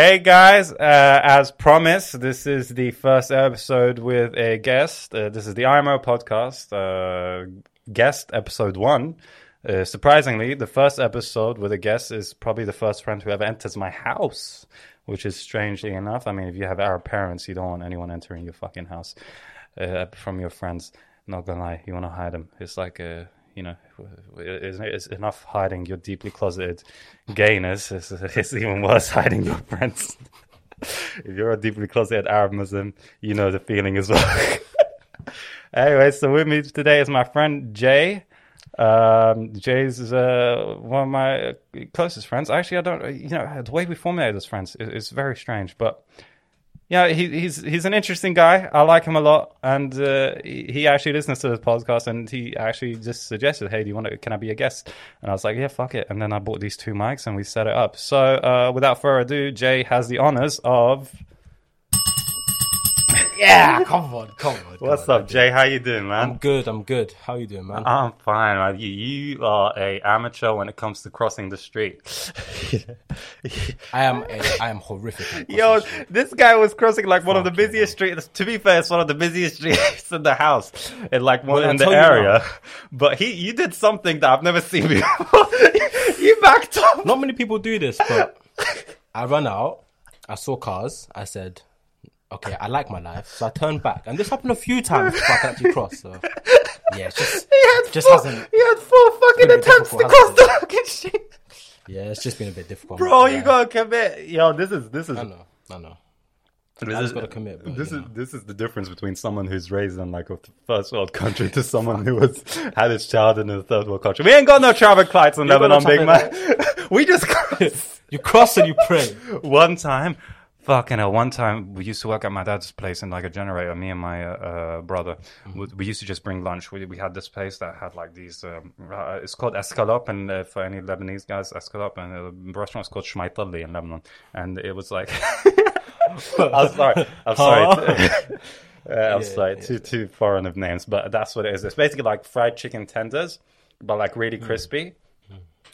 Hey guys, uh, as promised, this is the first episode with a guest. Uh, this is the IMO podcast, uh, guest episode one. Uh, surprisingly, the first episode with a guest is probably the first friend who ever enters my house, which is strangely enough. I mean, if you have Arab parents, you don't want anyone entering your fucking house uh, from your friends. Not gonna lie, you want to hide them. It's like a you know, it's, enough hiding your deeply closeted gayness. It's, it's even worse hiding your friends. if you're a deeply closeted Arab Muslim, you know the feeling as well. anyway, so with me today is my friend Jay. Um, Jay's uh, one of my closest friends. Actually, I don't, you know, the way we formulated as friends is, is very strange, but yeah, he, he's he's an interesting guy. I like him a lot, and uh, he, he actually listens to this podcast, and he actually just suggested, "Hey, do you want to? Can I be a guest?" And I was like, "Yeah, fuck it." And then I bought these two mics, and we set it up. So, uh, without further ado, Jay has the honors of Yeah, come on, come on. come What's on, up, Jay? How you doing, man? I'm good. I'm good. How you doing, man? I'm fine, man. You, you are a amateur when it comes to crossing the street. I am. A, I am horrific. Yo, this guy was crossing like one of the Fucking busiest streets. To be fair, it's one of the busiest streets in the house, in like one Well, in I the area. But he, you did something that I've never seen before. you backed up. Not many people do this, but I ran out. I saw cars. I said, "Okay, I like my life." So I turned back, and this happened a few times before I could actually cross. So yeah, it's just He had just four, hasn't. He had four fucking been a bit attempts to difficult, cross the fucking street. Yeah, it's just been a bit difficult. Bro, yeah. you gotta commit. Yo, this is this is I know. I know. This I is, just gotta commit, but, this you is know. this is the difference between someone who's raised in like a first world country to someone who has had his child in a third world country. We ain't got no traffic lights in ain't got no Lebanon, big man. we just crossed. You cross and you pray. one time. Fucking hell, one time we used to work at my dad's place in like a generator, me and my uh, uh, brother. We, we used to just bring lunch. We, we had this place that had like these, um, uh, it's called Escalop, and uh, for any Lebanese guys, Escalop, and the restaurant's called Shmaitalli in Lebanon. And it was like, I'm sorry, I'm sorry. Uh, I'm sorry, too too foreign of names, but that's what it is. It's basically like fried chicken tenders, but like really crispy.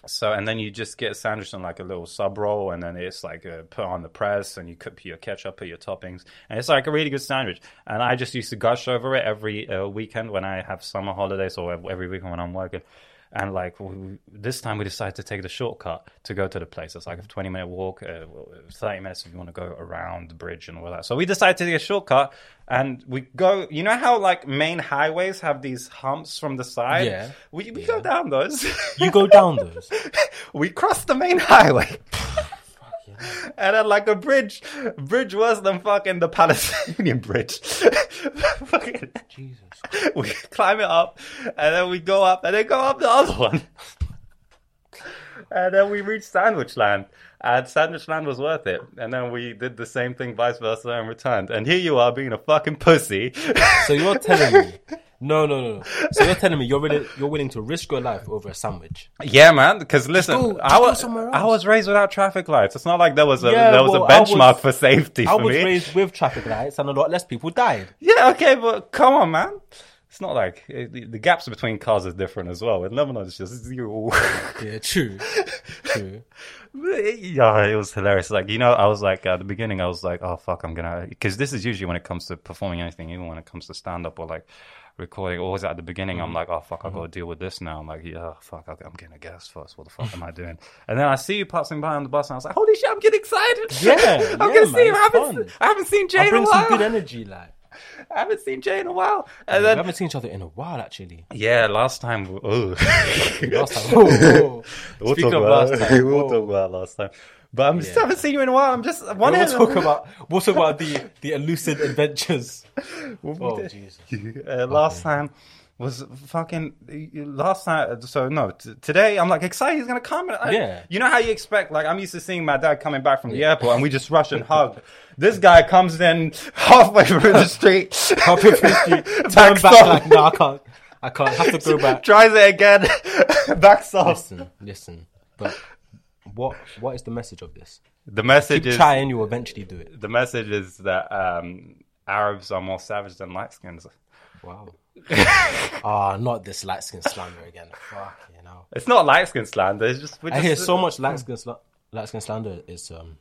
So and then you just get a sandwich on like a little sub roll, and then it's like uh, put on the press, and you put your ketchup, put your toppings, and it's like a really good sandwich. And I just used to gush over it every uh, weekend when I have summer holidays, or every weekend when I'm working. And like we, this time, we decided to take the shortcut to go to the place. It's like a 20 minute walk, uh, 30 minutes if you want to go around the bridge and all that. So we decided to take a shortcut, and we go. You know how like main highways have these humps from the side? Yeah. We we go down those. You go down those. we cross the main highway. And then like a bridge, bridge worse than fucking the Palestinian bridge. Fucking- Jesus. we climb it up, and then we go up, and then go up the other one. And then we reached Sandwich Land, and Sandwich Land was worth it. And then we did the same thing, vice versa, and returned. And here you are being a fucking pussy. So you're telling me? No, no, no. no. So you're telling me you're willing, you're willing to risk your life over a sandwich? Yeah, man. Because listen, go- I was I was raised without traffic lights. It's not like there was a Yeah, there was well, a I was- benchmark for safety I for was me. raised with traffic lights, and a lot less people died. Yeah, okay, but come on, man. It's not like it, the, the gaps between cars is different as well. In Lebanon, it's just zero. Yeah, true, true. yeah, it was hilarious. Like you know, I was like at the beginning, I was like, oh fuck, I'm gonna because this is usually when it comes to performing anything, even when it comes to stand up or like recording. Always at the beginning, Mm-hmm. I'm like, oh fuck, I gotta deal with this now. I'm like, yeah, fuck, I'm getting a guest first. What the fuck am I doing? And then I see you passing by on the bus, and I was like, holy shit, I'm getting excited. Yeah, I'm yeah, gonna see man, you. I haven't. I haven't seen Jay I in a bring while. some good energy, like. I haven't seen Jay in a while. And We then haven't seen each other in a while, actually. yeah, last time. Oh. Last time. Whoa, whoa. We'll Speaking of last time, we'll whoa. talk about last time. But I'm just Yeah. haven't seen you in a while. I'm just We'll wondering. talk about we'll talk about the the elusive adventures. What Oh. Jesus! Uh, last time was fucking last time. So no, t- today I'm like excited. He's gonna come. I- Yeah. You know how you expect? Like I'm used to seeing my dad coming back from the airport, and we just rush and hug. This guy comes in halfway through the street, Halfway through the street, turn back off, like no, I can't. I can't. I have to go back. tries it again, backs off. Listen, listen. But what what is the message of this? The message Keep is trying, you will eventually do it. the message is that um, Arabs are more savage than light skins. Wow. Ah, not this light skin slander again. Fuck, you know. It's not light skin slander. It's just, we're I just hear so much light skin sla- light skin slander is um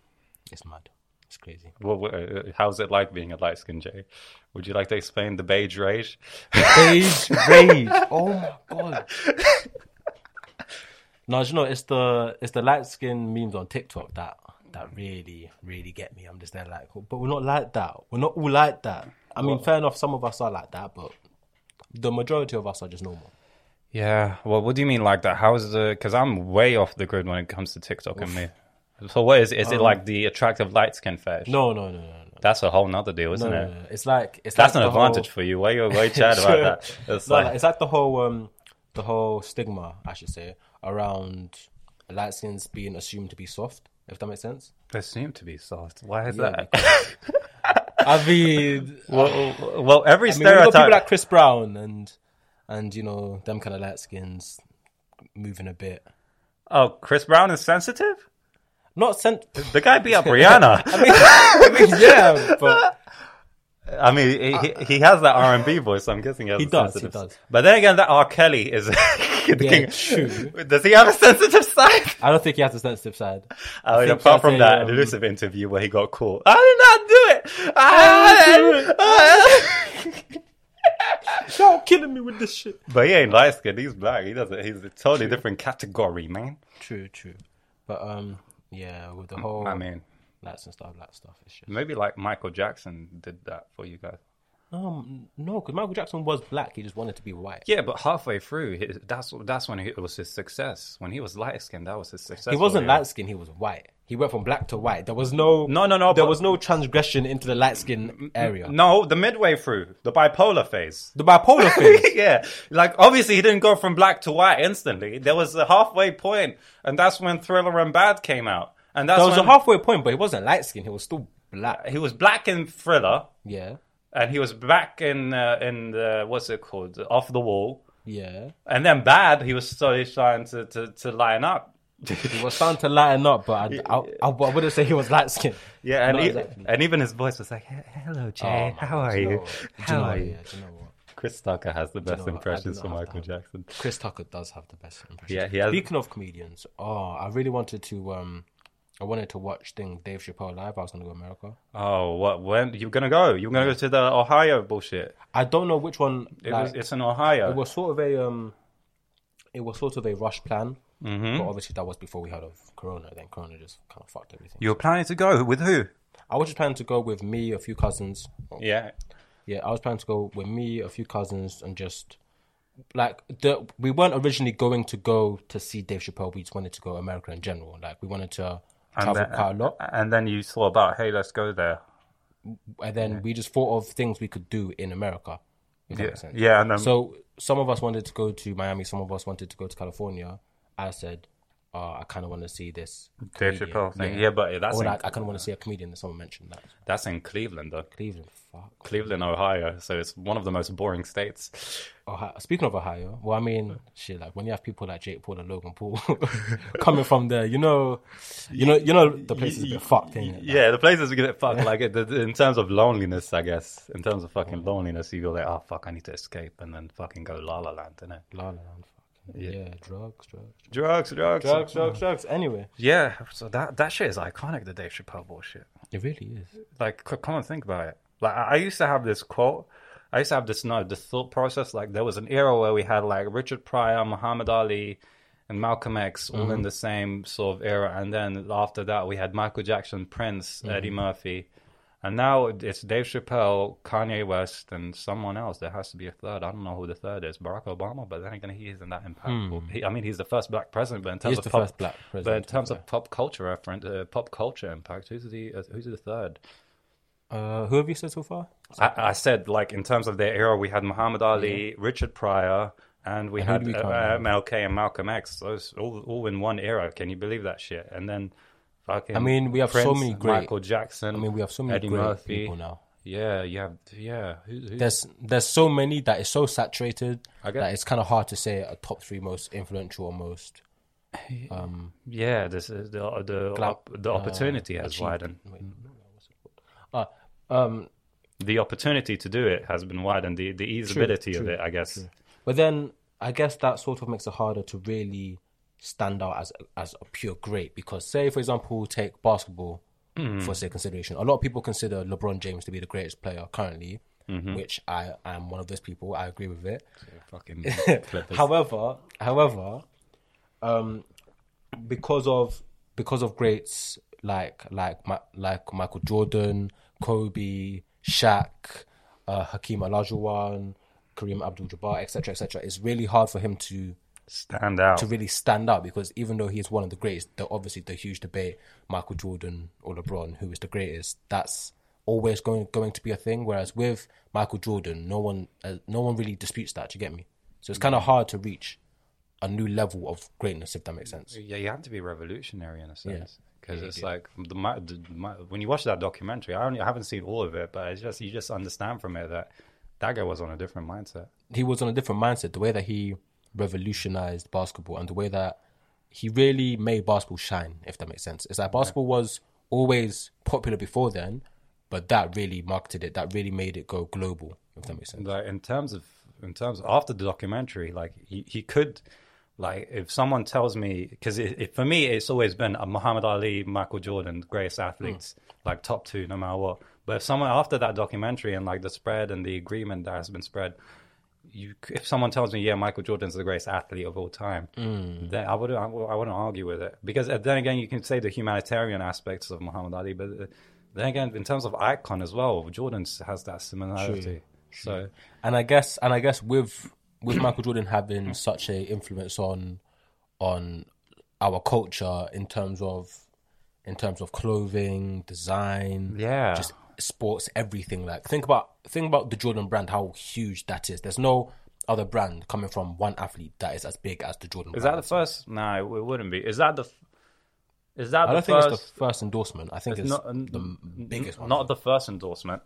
It's mad. It's crazy. What, uh, how's it like being a light skinned Jay? Would you like to explain the beige rage? Beige rage. Oh my god. No, you know it's the it's the light skin memes on TikTok that that really really get me. I'm just there like, but we're not like that. We're not all like that. I mean, fair enough. Some of us are like that, but the majority of us are just normal. Yeah. Well, what do you mean like that? How is the? Because I'm way off the grid when it comes to TikTok and me. So what is? Is it like the attractive light skin fetish? No, no, no, no, no. That's a whole nother deal, isn't no, it? no, no. It's like it's That's like an the whole- advantage for you. Why you why you chat about that? It's No, like, like, it's like the whole um the whole stigma, I should say, around light skins being assumed to be soft. If that makes sense. they seem to be soft. Why is Yeah, that? I mean, well, well, every I mean, got stereotype. people like Chris Brown and and you know them kind of light skins moving a bit. oh, Chris Brown is sensitive. Not sent. The guy beat up Rihanna. I mean, yeah, but I mean, he, he, he has that R and B voice. So I'm guessing he, has He a does, sensitive he does. But then again, that R. Kelly is the Yeah, king. true. Does he have a sensitive side? I don't think he has a sensitive side. I mean, think apart from that um, elusive interview where he got caught, I did not do it. I do it. Y'all killing me with this shit. but he ain't light skinned. He's black. He doesn't. He's a totally different category, man. True, true. But um, yeah, with the whole I mean, lights and stuff, that stuff, just maybe like Michael Jackson did that for you guys. Um no, because Michael Jackson was black. He just wanted to be white. Yeah, but halfway through, his, that's that's when it was his success. When he was light skinned, that was his success. He wasn't light skinned. He was white. He went from black to white. There was no No, no, no. There but- was no transgression into the light skin area. No, the midway through, the bipolar phase. The bipolar phase. yeah, like obviously he didn't go from black to white instantly. There was a halfway point, and that's when Thriller and Bad came out. And that's There was when a halfway point, but he wasn't light skinned. He was still black. he was black in Thriller, Yeah, and he was back in uh, in the, what's it called, Off the Wall. yeah. And then Bad, he was slowly starting to to, to line up. He was starting to lighten up, but I, I, I, I wouldn't say he was light skinned. Yeah, and e- exactly. and even his voice was like, "Hello, Jay, how are you? How are you?" You know what? Chris Tucker has the best impressions for Michael Jackson. Chris Tucker does have the best impression. Yeah, he has- Speaking of comedians, oh, I really wanted to. um I wanted to watch thing Dave Chappelle live. I was gonna go to America. Oh, what? When you're gonna go? You're gonna go to the Ohio bullshit? I don't know which one. It like, was. It's in Ohio. it was sort of a um, it was sort of a rush plan. Mm-hmm. But obviously that was before we heard of Corona. Then Corona just kind of fucked everything. you were planning to go with who? I was just planning to go with me, a few cousins. Yeah. Yeah, I was planning to go with me, a few cousins, and just like the we weren't originally going to go to see Dave Chappelle. We just wanted to go America in general. Like we wanted to And travel then, quite a lot, and then you thought about, hey, let's go there. and then we just thought of things we could do in America. Yeah, yeah, and then So some of us wanted to go to Miami. Some of us wanted to go to California. I said, uh, I kind of want to see this. Dave comedian. Chappelle thing. Yeah, but that's Or in, like, I kind of want to see a comedian. And someone mentioned that that's in Cleveland though. Cleveland. Fuck. Cleveland, Ohio. So it's one of the most boring states. Ohio. Speaking of Ohio, well, I mean, shit. Like when you have people like Jake Paul and Logan Paul coming from there, you know, you know, you know, the place is a bit fucked. Ain't it? Yeah, the places get fucked. Like it- in terms of loneliness, I guess. In terms of fucking loneliness, you go like, oh fuck, I need to escape, and then fucking go La La Land, innit? La La Land, fucking yeah. drugs, drugs, Drugs, drugs, drugs, drugs, drugs. Anyway, Yeah, so that that shit is iconic. The Dave Chappelle bullshit. it really is. like come and think about it like I, used to have this quote i used to have this no the thought process like there was an era where we had like richard pryor muhammad ali and malcolm x all in mm-hmm. the same sort of era and then after that we had michael jackson prince mm-hmm. eddie murphy and now it's dave chappelle kanye west and someone else there has to be a third i don't know who the third is barack obama but then again he isn't that impactful he, i mean he's the first black president but in terms He's of pop, black but in terms of pop culture reference uh, pop culture impact who's the uh, who's the third Uh, who have you said so far? I, I said like in terms of their era, we had Muhammad Ali, Richard Pryor, and we And had we uh? MLK and Malcolm X. Those all, all in one era. Can you believe that shit? And then fucking. I mean, we have so many great- Michael Jackson. I mean, we have so many Eddie great Murphy. people now. Yeah, you have. Yeah, who, who, There's there's so many that is so saturated that it's kind of hard to say a top three most influential or most. Um, yeah. This is the the Gla- op, the opportunity has achieved. widened. Wait, no, no, what's it called? Uh, um, The opportunity to do it has been widened. The the easeability of true, it, I guess. But then I guess that sort of makes it harder to really stand out as as a pure great because say for example take basketball for say consideration. A lot of people consider LeBron James to be the greatest player currently, Mm-hmm. which I am one of those people. I agree with it. Fucking however, however, um, because of because of greats like like Ma- like Michael Jordan, Kobe, Shaq, uh, Hakeem Olajuwon, Kareem Abdul-Jabbar, etc., etc., it's really hard for him to stand out. to really stand out because even though he is one of the greatest, the obviously the huge debate, Michael Jordan or LeBron, who is the greatest, that's always going going to be a thing. Whereas with Michael Jordan, no one uh, no one really disputes that. Do you get me? So it's kind of hard to reach a new level of greatness, if that makes sense. Yeah, you have to be revolutionary in a sense because Yeah, it's yeah. like the, the, when you watch that documentary. I only I haven't seen all of it, but it's just you just understand from it that that guy was on a different mindset. He was on a different mindset. The way that he revolutionized basketball and the way that he really made basketball shine, if that makes sense. It's like basketball was always popular before then, but that really marketed it. That really made it go global, if that makes sense. Like in terms of in terms of after the documentary, like he, he could. Like if someone tells me, because it, it, for me it's always been a Muhammad Ali, Michael Jordan, greatest athletes, hmm. like top two no matter what. But if someone after that documentary and like the spread and the agreement that has been spread, you if someone tells me, yeah, Michael Jordan's the greatest athlete of all time, then I wouldn't I, I wouldn't argue with it because uh, then again you can say the humanitarian aspects of Muhammad Ali, but uh, then again in terms of icon as well, Jordan has that similarity. So and I guess and I guess with with Michael Jordan having such a influence on on our culture in terms of in terms of clothing, design, Yeah. just sports, everything. Like think about think about the Jordan brand, how huge that is. There's no other brand coming from one athlete that is as big as the Jordan. Is brand. that the first? No, it wouldn't be. Is that the? Is that I don't think first? it's the first endorsement. I think it's, not the biggest one. Not the first endorsement.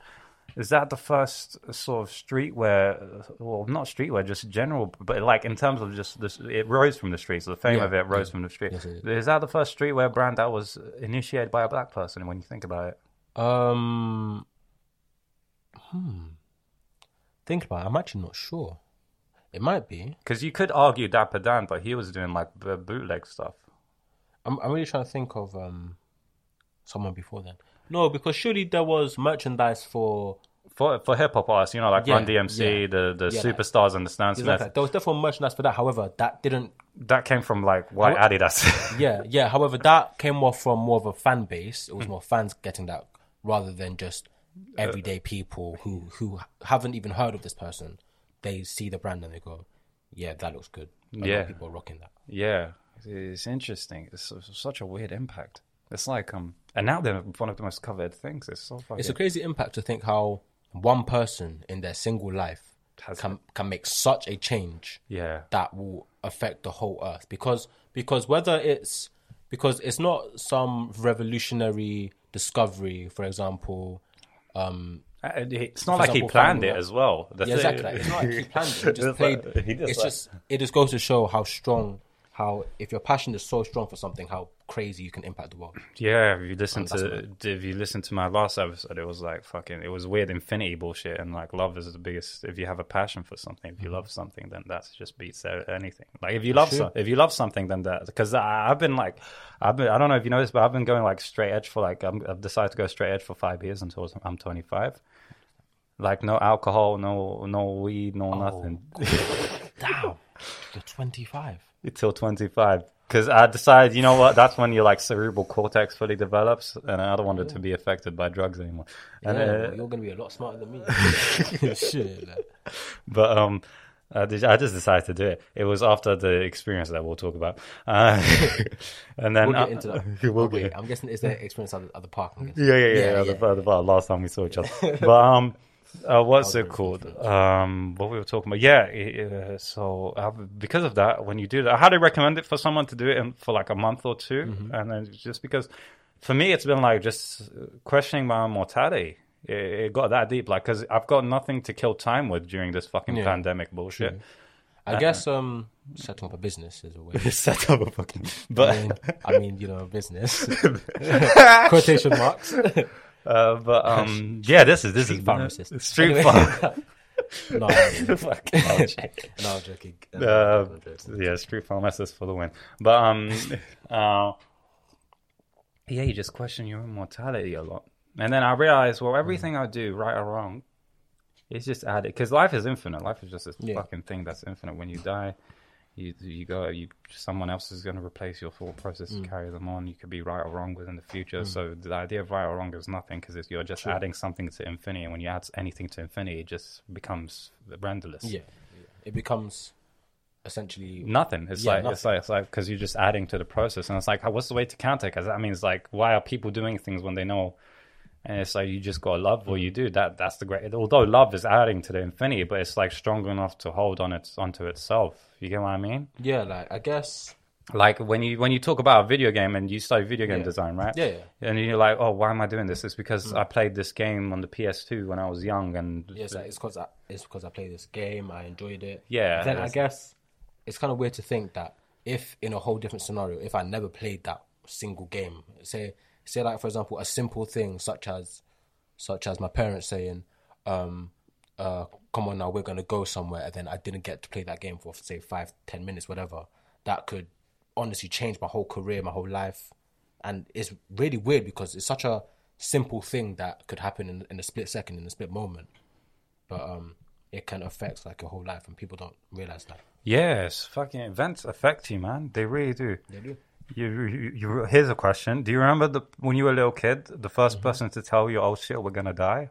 Is that the first sort of streetwear? Well, not streetwear, just general. But like in terms of just this, it rose from the streets. The fame Yeah, of it rose yeah. from the street. Yes, Is that the first streetwear brand that was initiated by a black person? When you think about it, Um, hmm. Think about it. I'm actually not sure. It might be. because you could argue Dapper Dan, but he was doing like b- bootleg stuff. I'm, I'm really trying to think of um someone before then. No, because surely there was merchandise for For for hip hop artists, you know, like Yeah, Run DMC, yeah. the the Yeah, like- superstars and the Stan exactly. There was definitely merchandise for that. However, that didn't. That came from like white Adidas. Yeah, yeah. However, that came more from more of a fan base. It was more fans getting that rather than just everyday people who who haven't even heard of this person. They see the brand and they go, "Yeah, that looks good." A lot Yeah. of people are rocking that. Yeah, it's interesting. It's, it's such a weird impact. It's like um, and now they're one of the most covered things. It's so fucking. It's a crazy impact to think how one person in their single life Has- can can make such a change yeah, that will affect the whole earth because because whether it's because it's not some revolutionary discovery for example um it's not like he planned it as well. That's yeah, it. exactly it's not like he planned it he just played he just it's like- just it just goes to show how strong how if your passion is so strong for something how crazy you can impact the world Yeah, if you listen Oh, to if you listen to my last episode, it was like fucking. It was weird infinity bullshit, and like love is the biggest. If you have a passion for something, if you love mm-hmm. something, then that's just beats anything. Like if you love Sure. some, if you love something, then that because I've been like, I've been I don't know if you know this, but I've been going like straight edge for like I'm, I've decided to go straight edge for five years until I'm 25. Like no alcohol, no no weed, no oh, nothing. damn you're 25 until 25 because i decided you know what that's when your like cerebral cortex fully develops and i don't want it to be affected by drugs anymore and, yeah, uh, you're gonna be a lot smarter than me shit like. but um I did- I just decided to do it. It was after the experience that we'll talk about, uh, and then We'll uh, get into that. we'll Oh, wait, get- I'm guessing it's the experience at the, at the park. Yeah, yeah, yeah. Yeah, the, yeah. the- the last time we saw each other. But um, uh, what's it called? Um, what we were talking about? Yeah. Uh, so uh, because of that, when you do that, I highly recommend it for someone to do it in, for like a month or 2 Mm-hmm. and then just because for me it's been like just questioning my own mortality. It, it got that deep, like because I've got nothing to kill time with during this fucking Yeah. pandemic bullshit. I guess um, setting up a business is a way. Set up a fucking, I but mean, I mean, you know, business. Quotation marks. Uh, but um, yeah, this is this Street is pharmacist. Street Anyway. farm. no, I'm Fuck, I'm joking. no, I'm joking. Uh, I'm joking. yeah, street pharmacist for the win. But um, uh, yeah, you just question your own mortality a lot. And then I realized, well, everything I do, right or wrong, it's just added because life is infinite. Life is just this Yeah. fucking thing that's infinite. When you die, you you go, you someone else is going to replace your thought process, Mm. carry them on. You could be right or wrong within the future. So the idea of right or wrong is nothing because you're just adding something to infinity. And when you add anything to infinity, it just becomes renderless. Yeah, it becomes essentially Nothing. It's Yeah, like it's like it's like because you're just adding to the process, and it's like, what's the way to counter? Because that means like, why are people doing things when they know? And it's like you just gotta love what you do. That that's the great. Although love is adding to the infinity, but it's like strong enough to hold on its onto itself. You get what I mean? yeah. Like I guess Like when you when you talk about a video game and you study video game Yeah. design, right? Yeah, yeah. And you're like, oh, why am I doing this? It's because mm. I played this game on the PS2 when I was young, and yeah, it's like it's because I it's because I played this game, I enjoyed it. Yeah, Then I guess it's kind of weird to think that if in a whole different scenario, if I never played that single game, say say like for example a simple thing such as such as my parents saying, um, uh, come on now, we're gonna go somewhere, and then I didn't get to play that game for say five, ten minutes, whatever. That could honestly change my whole career, my whole life, and it's really weird because it's such a simple thing that could happen in, in a split second, in a split moment, but um, it can affect like your whole life, and people don't realize that. yes, fucking events affect you, man. They really do. They do. You, you, you, here's a question. Do you remember the when you were a little kid, the 1st Mm-hmm. person to tell you, "Oh shit, we're gonna die"?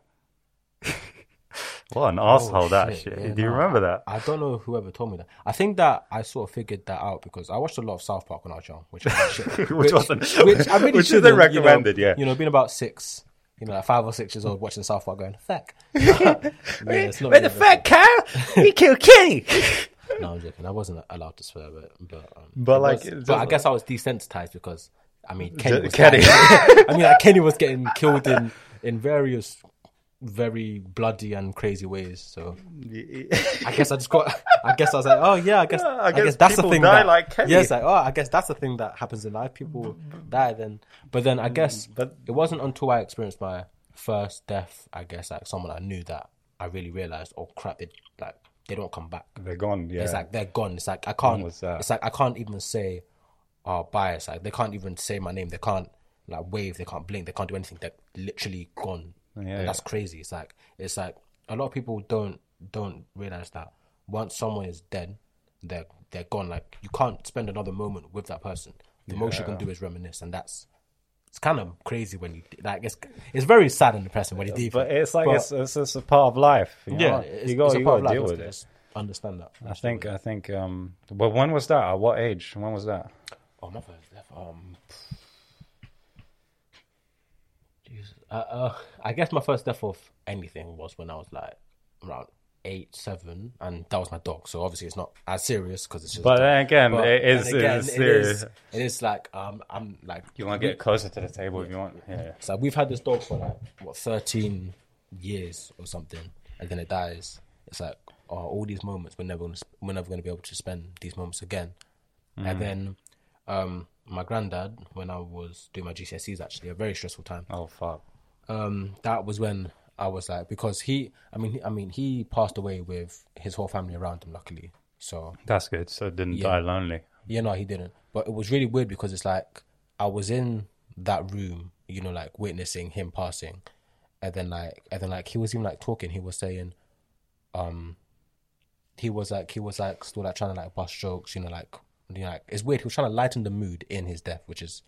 what an asshole that Oh, shit, shit. yeah, Do you no, remember that? I don't know whoever told me that. I think that I sort of figured that out because I watched a lot of South Park when I was young, which, shit. Which wasn't- which I really which isn't recommended, You know, yeah. you know, being about six, you know, like five or six years old, watching South Park, going fuck. yeah, Where the fat cow? he killed Kenny. No, I'm joking. I wasn't allowed to swear, but but, um, But, like, was- but I guess I was desensitized because I mean, Kenny was Kenny. I mean, like Kenny was getting killed in in various very bloody and crazy ways. So I guess I just got. I guess I was like, oh yeah, I guess Yeah, I I guess, guess that's the thing. die that, like Kenny. Yes, like oh, I guess that's the thing that happens in life. People die then, but then I guess But- it wasn't until I experienced my first death. I guess like someone I knew that I really realized, oh crap, they like they don't come back. They're gone. Yeah. It's like they're gone. It's like I can't. It's like I can't even say, "Oh, bias." Like they can't even say my name. They can't like wave. They can't blink. They can't do anything. They're literally gone. Yeah, And that's crazy. It's like it's like a lot of people don't don't realize that once someone is dead, they're they're gone. Like you can't spend another moment with that person. The most you can do is reminisce, and that's it's kind of crazy when you like. It's it's very sad and depressing when you do. but it's like But- it's, it's, it's a part of life. You yeah, you got you got to deal with it. Understand that. I think I think. Um, but when was that? At what age? When was that? Oh, my first death. Um, Jesus. Uh, uh, I guess my first death of anything was when I was like around eight, seven, and that was my dog. So obviously it's not as serious because it's just. But then again, But it is, again, it serious. is- It is like um, I'm like You want to get closer to the table if you want. Yeah. so we've had this dog for like what thirteen years or something, and then it dies. It's like oh, all these moments we're never gonna we're never gonna be able to spend these moments again. And then um, my granddad, when I was doing my GCSEs, actually a very stressful time. Oh fuck. Um, that was when I was like because he, I mean, he, I mean, he passed away with his whole family around him, luckily. So That's good. So didn't Yeah. die lonely. yeah, no, he didn't. But it was really weird because it's like I was in that room, you know, like witnessing him passing, and then like, and then like he was even like talking. He was saying, um, he was like, he was like still like trying to like bust jokes, you know, like, you know, like it's weird. He was trying to lighten the mood in his death, which is,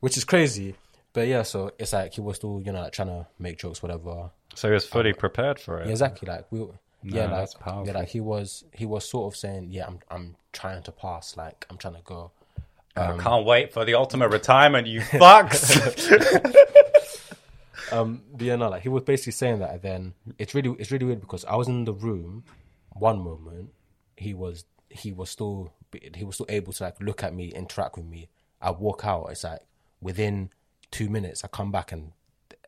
which is crazy. But yeah, so it's like he was still, you know, like trying to make jokes, whatever. So he was fully prepared for it. Yeah, exactly. Like we, yeah, like that's powerful. yeah, like he was, he was sort of saying, yeah, I'm, I'm trying to pass. Like I'm trying to go. I can't wait for the ultimate retirement. You fucks. Um, but yeah, no, like he was basically saying that, and then it's really, it's really weird because I was in the room. One moment, he was, he was still, he was still able to like look at me, interact with me. I walk out. It's like within two minutes, I come back and,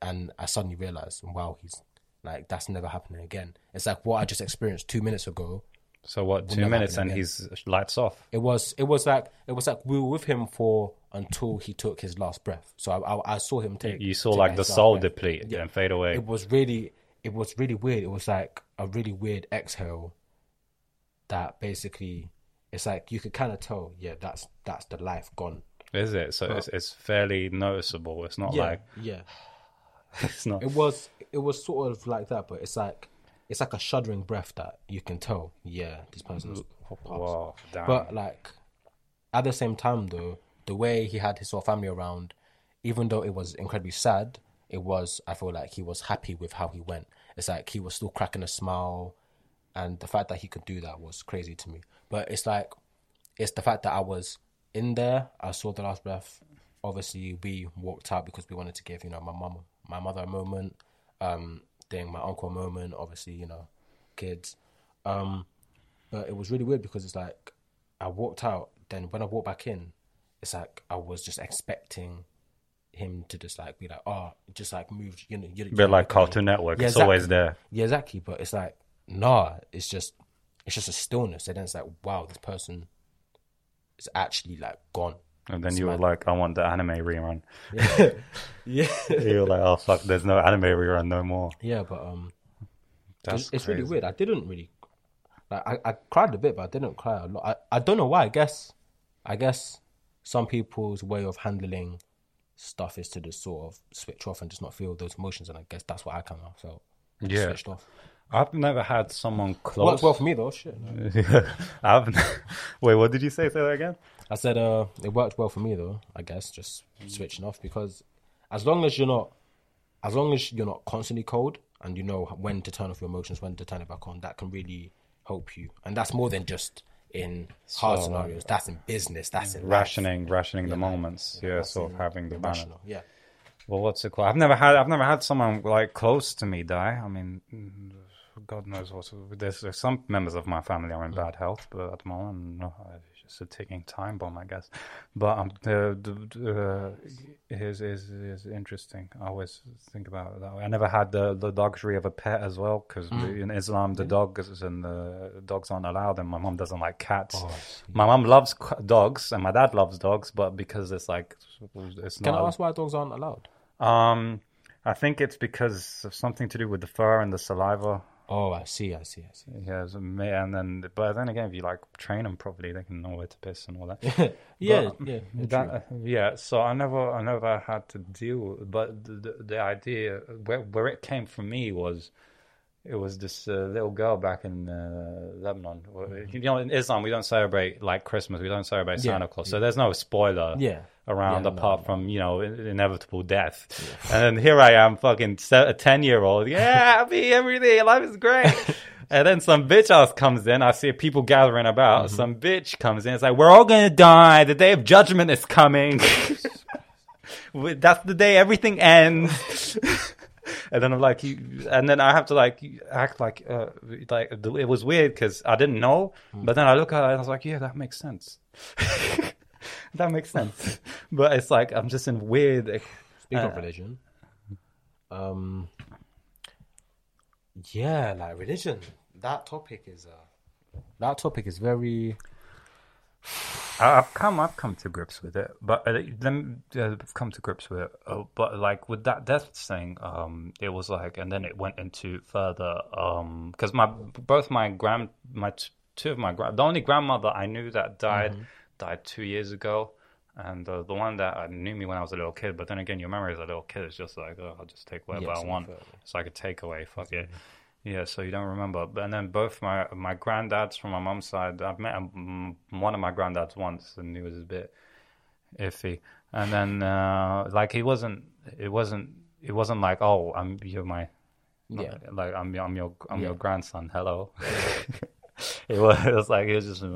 and I suddenly realize, wow, he's like that's never happening again. It's like what I just experienced two minutes ago. so what? Two minutes and again. he's lights off. It was, it was like, it was like we were with him for until he took his last breath. So I, I, I saw him take. You saw take like the soul breath. deplete and fade away. it was really it was really weird. It was like a really weird exhale that basically it's like you could kind of tell, yeah, that's that's the life gone. Is it? So it's, it's fairly noticeable. It's not Yeah, like yeah. it's not. It was it was sort of like that, but it's like it's like a shuddering breath that you can tell. Yeah, this person's. Wow, damn. But like at the same time, though, the way he had his whole family around, even though it was incredibly sad, it was I feel like he was happy with how he went. It's like he was still cracking a smile, and the fact that he could do that was crazy to me. But it's like it's the fact that I was in there. I saw the last breath. Obviously, we walked out because we wanted to give you know my mum, my mother a moment, um, then my uncle a moment. Obviously, you know, kids. Um, but it was really weird because it's like I walked out. Then when I walked back in, it's like I was just expecting him to just like be like, oh, just like move. You know, you, bit like Cartoon Network. Yeah, it's always there. Yeah, exactly. But it's like, nah, it's just, it's just a stillness. And then it's like, wow, this person is actually like gone. And then you were like, I want the anime rerun. Yeah, you were like, oh fuck, there's no anime rerun no more. yeah, but um, That's it's, it's really weird. I didn't really, like, I, I cried a bit, but I didn't cry a lot. I, I don't know why. I guess, I guess some people's way of handling stuff is to just sort of switch off and just not feel those emotions. And I guess that's what I kind of felt. Yeah. switched off. I've never had someone close. well well for me though. Shit. I've wait. What did you say? Say that again. I said uh, it worked well for me though. I guess just switching off because as long as you're not, as long as you're not constantly cold and you know when to turn off your emotions, when to turn it back on, that can really help you. And that's more than just in hard So, scenarios. That's in business. That's in life. Rationing, rationing the moments. Yeah, That's sort of having the balance. Yeah. Well, what's it called? I've never had. I've never had someone like close to me die. I mean, God knows what. There's, there's some members of my family are in bad health, but at the moment, no, it's just a ticking time bomb, I guess. But um, the, the is is is interesting. I always think about it that. I never had the the luxury of a pet as well because in Islam the dogs and the dogs aren't allowed, and my mom doesn't like cats. Oh, my mom loves dogs, and my dad loves dogs, but because it's like it's Can. I ask why dogs aren't allowed? Um, I think it's because of something to do with the fur and the saliva. Oh, I see. I see. I see. Yeah, so and then but then again, if you like train them properly, they can know where to piss and all that. yeah. But, um, yeah. yeah, that, yeah. So I never, I never had to deal. But the, the the idea where where it came from me was. It was this uh, little girl back in uh, Lebanon. Well, You know, in Islam, we don't celebrate like Christmas. We don't celebrate Yeah, Santa Claus. So there's no spoiler Yeah. around Yeah, apart no. from you know inevitable death. And then here I am, fucking se- a ten year old. Yeah, happy everything. Life is great. and then some bitch ass comes in. I see people gathering about. Mm-hmm. Some bitch comes in. It's like we're all gonna die. The day of judgment is coming. That's the day everything ends. And then I'm like, you, and then I have to like act like, uh, like it was weird because I didn't know. Hmm. But then I look at it and I was like, yeah, that makes sense. that makes sense. But it's like I'm just in weird. Speaking Uh, of religion, um, yeah, like religion. That topic is uh, that topic is very I've come, I've come to grips with it, but uh, let me, uh, I've come to grips with it. Uh, but like with that death thing, um, it was like, and then it went into further, um, because my both my grand, my t- two of my grand, the only grandmother I knew that died died two years ago, and uh, the one that uh, knew me when I was a little kid. But then again, your memory as a little kid is just like, oh, I'll just take whatever Yeah, I want. further. It's like a takeaway. Fuck it. Yeah, so you don't remember. But and then both my my granddads from my mum's side, I've met um, one of my granddads once, and he was a bit iffy. And then uh, like he wasn't, it wasn't, it wasn't like, oh, I'm you're my, Yeah. like I'm I'm your I'm Yeah. your grandson. Hello. it was it was like it was just.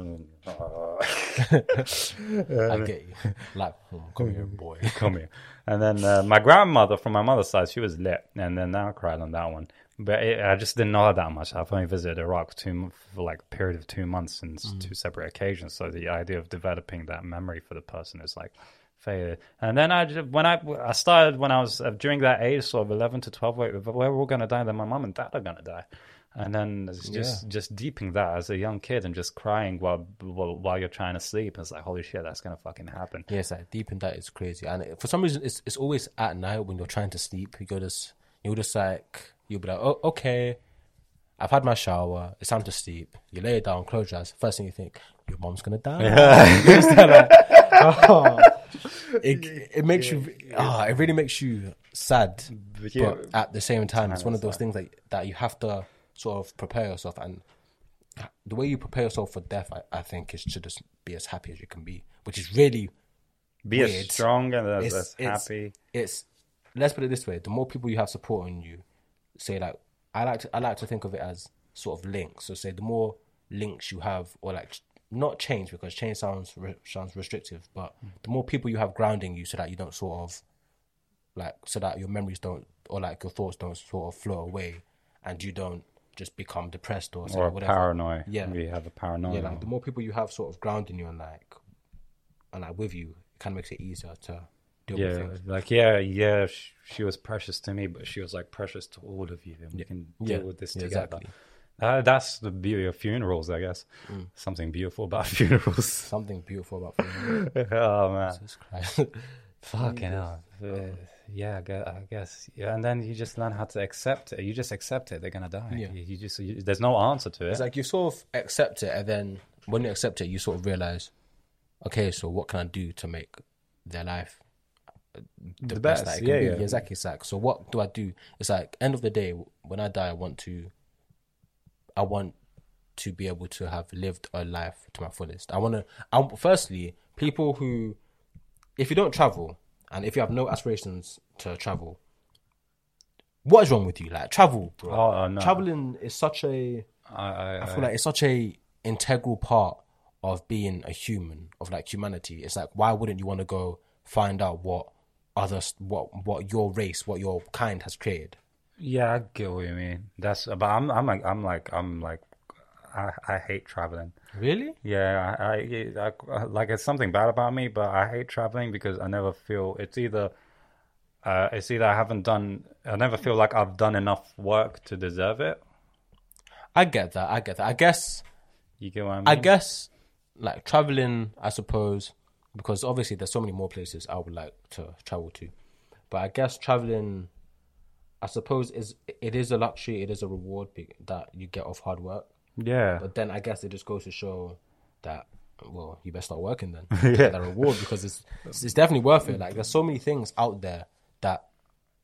I get you. Like, oh, come here, boy. come here. And then uh, my grandmother from my mother's side, she was lit, and then I cried on that one. But it, I just didn't know that much. I've only visited Iraq for two for like a period of two months and s two separate occasions. So the idea of developing that memory for the person is like failure. And then I when I I started when I was uh, during that age, sort of eleven to twelve, where where we're all gonna die, then my mom and dad are gonna die. And then it's just just deeping that as a young kid and just crying while while, while you're trying to sleep. It's like holy shit, that's gonna fucking happen. Yeah, it's like deep in that is crazy, and for some reason, it's it's always at night when you're trying to sleep. You go just you're just like you'll be like, oh, okay, I've had my shower. It's time to sleep. You lay it down, close your eyes. First thing you think, your mom's gonna die. You understand? Like, it it makes you ah, it really makes you sad, But yeah, but at the same time, it's one of Kinda those things that that you have to sort of prepare yourself, and the way you prepare yourself for death, I, I think, is to just be as happy as you can be, which is really be as strong and as, it's, as it's- happy. It's let's put it this way: the more people you have supporting you, say like I like to I like to think of it as sort of links. So say the more links you have, or like not change because change sounds re- sounds restrictive, but the more people you have grounding you, so that you don't sort of like so that your memories don't or like your thoughts don't sort of flow away, and you don't just become depressed or, Or whatever. paranoid. Yeah. We have a paranoia. Yeah, like the more people you have sort of grounding you and like and like with you, it kind of makes it easier to deal with yeah, things. like yeah, yeah. She, she was precious to me, but she was like precious to all of you, and we can deal Yeah, with this yeah, together. exactly. Uh, that's the beauty of funerals, I guess. Mm. Something beautiful about funerals. Something beautiful about funerals. oh man, Jesus Christ. fucking hell. Uh, yeah, I guess, I guess. Yeah, and then you just learn how to accept it. You just accept it. They're gonna die. Yeah. You, you just you, there's no answer to it. It's like you sort of accept it, and then when you accept it, you sort of realize, okay, so what can I do to make their life the, The best, best, that it can yeah, be? yeah. Exactly. It's like, so what do I do? It's like, end of the day, when I die, I want to, I want to be able to have lived a life to my fullest. I want to, I, firstly, people who, if you don't travel and if you have no aspirations to travel, what is wrong with you? Like travel, bro. Oh, oh no. Traveling is such a I, I, I feel like it's such a integral part of being a human, of like humanity. It's like why wouldn't you want to go find out what others, what what your race, what your kind has created? Yeah, I get what you mean. That's but I'm I'm like I'm like I'm like I I hate traveling. Really? Yeah, I, I, I like it's something bad about me, but I hate traveling because I never feel it's either uh it's either I haven't done I never feel like I've done enough work to deserve it. I get that. I get that. I guess. You get what I mean? I guess like traveling. I suppose because obviously there's so many more places I would like to travel to, but I guess traveling. I suppose is it is a luxury. It is a reward that you get off hard work. yeah. But then I guess it just goes to show that well, you better start working then. yeah. that reward because it's it's definitely worth it. Like there's so many things out there that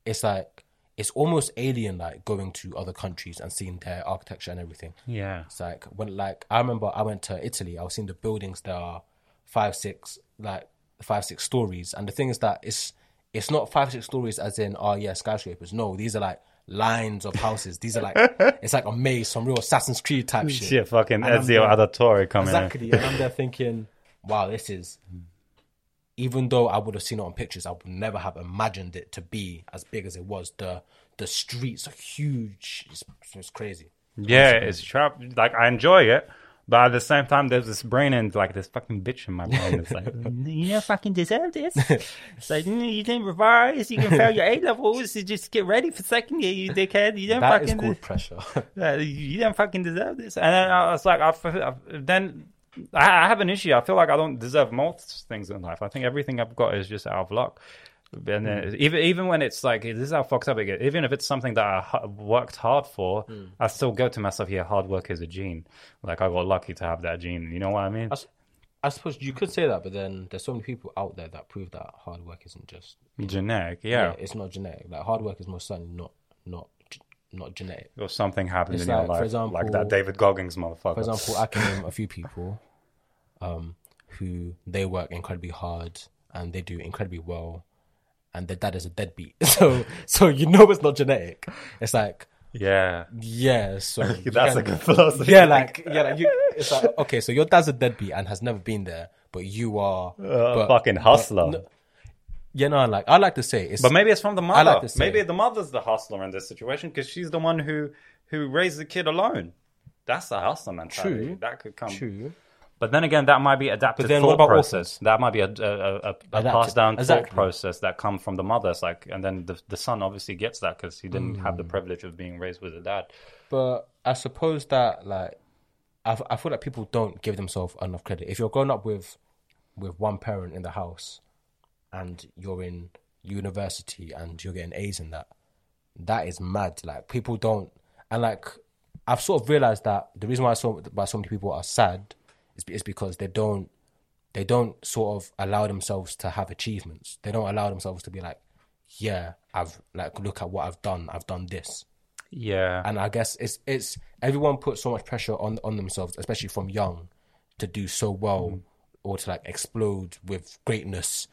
it's like it's almost alien like going to other countries and seeing their architecture and everything. Yeah. It's like when like I remember I went to Italy, I was seeing the buildings that are five, six like five, six stories. And the thing is that it's it's not five, six stories as in oh yeah, skyscrapers. No, these are like lines of houses. These are like it's like a maze, some real Assassin's Creed type shit. Shit, fucking And Ezio Auditore coming Exactly. And I'm there thinking, wow, this is even though I would have seen it on pictures, I would never have imagined it to be as big as it was. The the streets are huge. It's, it's crazy. Yeah, it's. Like I enjoy it, but at the same time, there's this brain and like this fucking bitch in my brain. It's like you don't fucking deserve this. It's like mm, you didn't revise. You can fail your A levels. You just get ready for second year, you dickhead. You don't That is fucking. called pressure. You don't fucking deserve this. And then I was like, I, I- then I I have an issue. I feel like I don't deserve most things in life. I think everything I've got is just out of luck. And then even even when it's like this is how fucked up it gets. Even if it's something that I worked hard for, I still go to myself. Yeah, hard work is a gene. Like I got lucky to have that gene. You know what I mean? I suppose you could say that, but then there's so many people out there that prove that hard work isn't just Genetic. Yeah. it's not genetic. Like hard work is most certainly not not not genetic. Or something happened It's in like, your for life, example- like that David Goggins motherfucker. For example, I can name a few people um, who they work incredibly hard and they do incredibly well, and their dad is a deadbeat. So, so you know it's not genetic. It's like, yeah, yeah, so that's can- a good philosophy. yeah, like yeah, like you, it's like okay, so your dad's a deadbeat and has never been there, but you are a but- fucking hustler. no- Yeah, no, like I like to say it's But maybe it's from the mother. like to say- maybe the mother's the hustler in this situation because she's the one who who raised the kid alone. That's a hustler mentality. True. That could come. true. But then again, that might be adaptive then thought what about process. orphans? That might be a, a, a, a passed down exactly. thought process that come from the mothers. Like, and then the the son obviously gets that because he didn't have Mm. the privilege of being raised with a dad. But I suppose that like I, I feel like people don't give themselves enough credit. If you're growing up with with one parent in the house and you're in university and you're getting A's in that, that is mad. Like people don't and like I've sort of realized that the reason why so why so many people are sad is, be- because they don't they don't sort of allow themselves to have achievements. They don't allow themselves to be like, yeah, I've like look at what I've done. I've done this, Yeah. and I guess it's it's everyone puts so much pressure on on themselves, especially from young, to do so well mm. or to like explode with greatness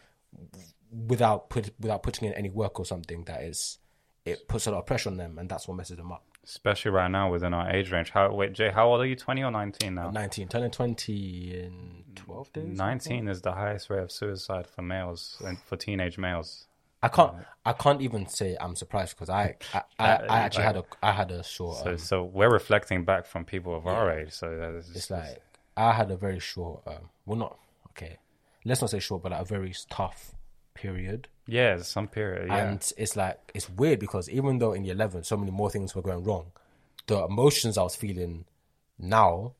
without put without putting in any work or something that is it puts a lot of pressure on them and that's what messes them up. Especially right now within our age range. How wait, Jay, how old are you? Twenty or nineteen now? 19 turning 20 in 12 days. Nineteen is the highest rate of suicide for males and for teenage males. I can't I can't even say I'm surprised because I I, I, I actually had a I had a short So, um, so we're reflecting back from people of our age. So that is it's like I had a very short um well not okay let's not say short but like a very tough period yeah, some period. Yeah, and it's like it's weird because even though in the 11 so many more things were going wrong the emotions i was feeling now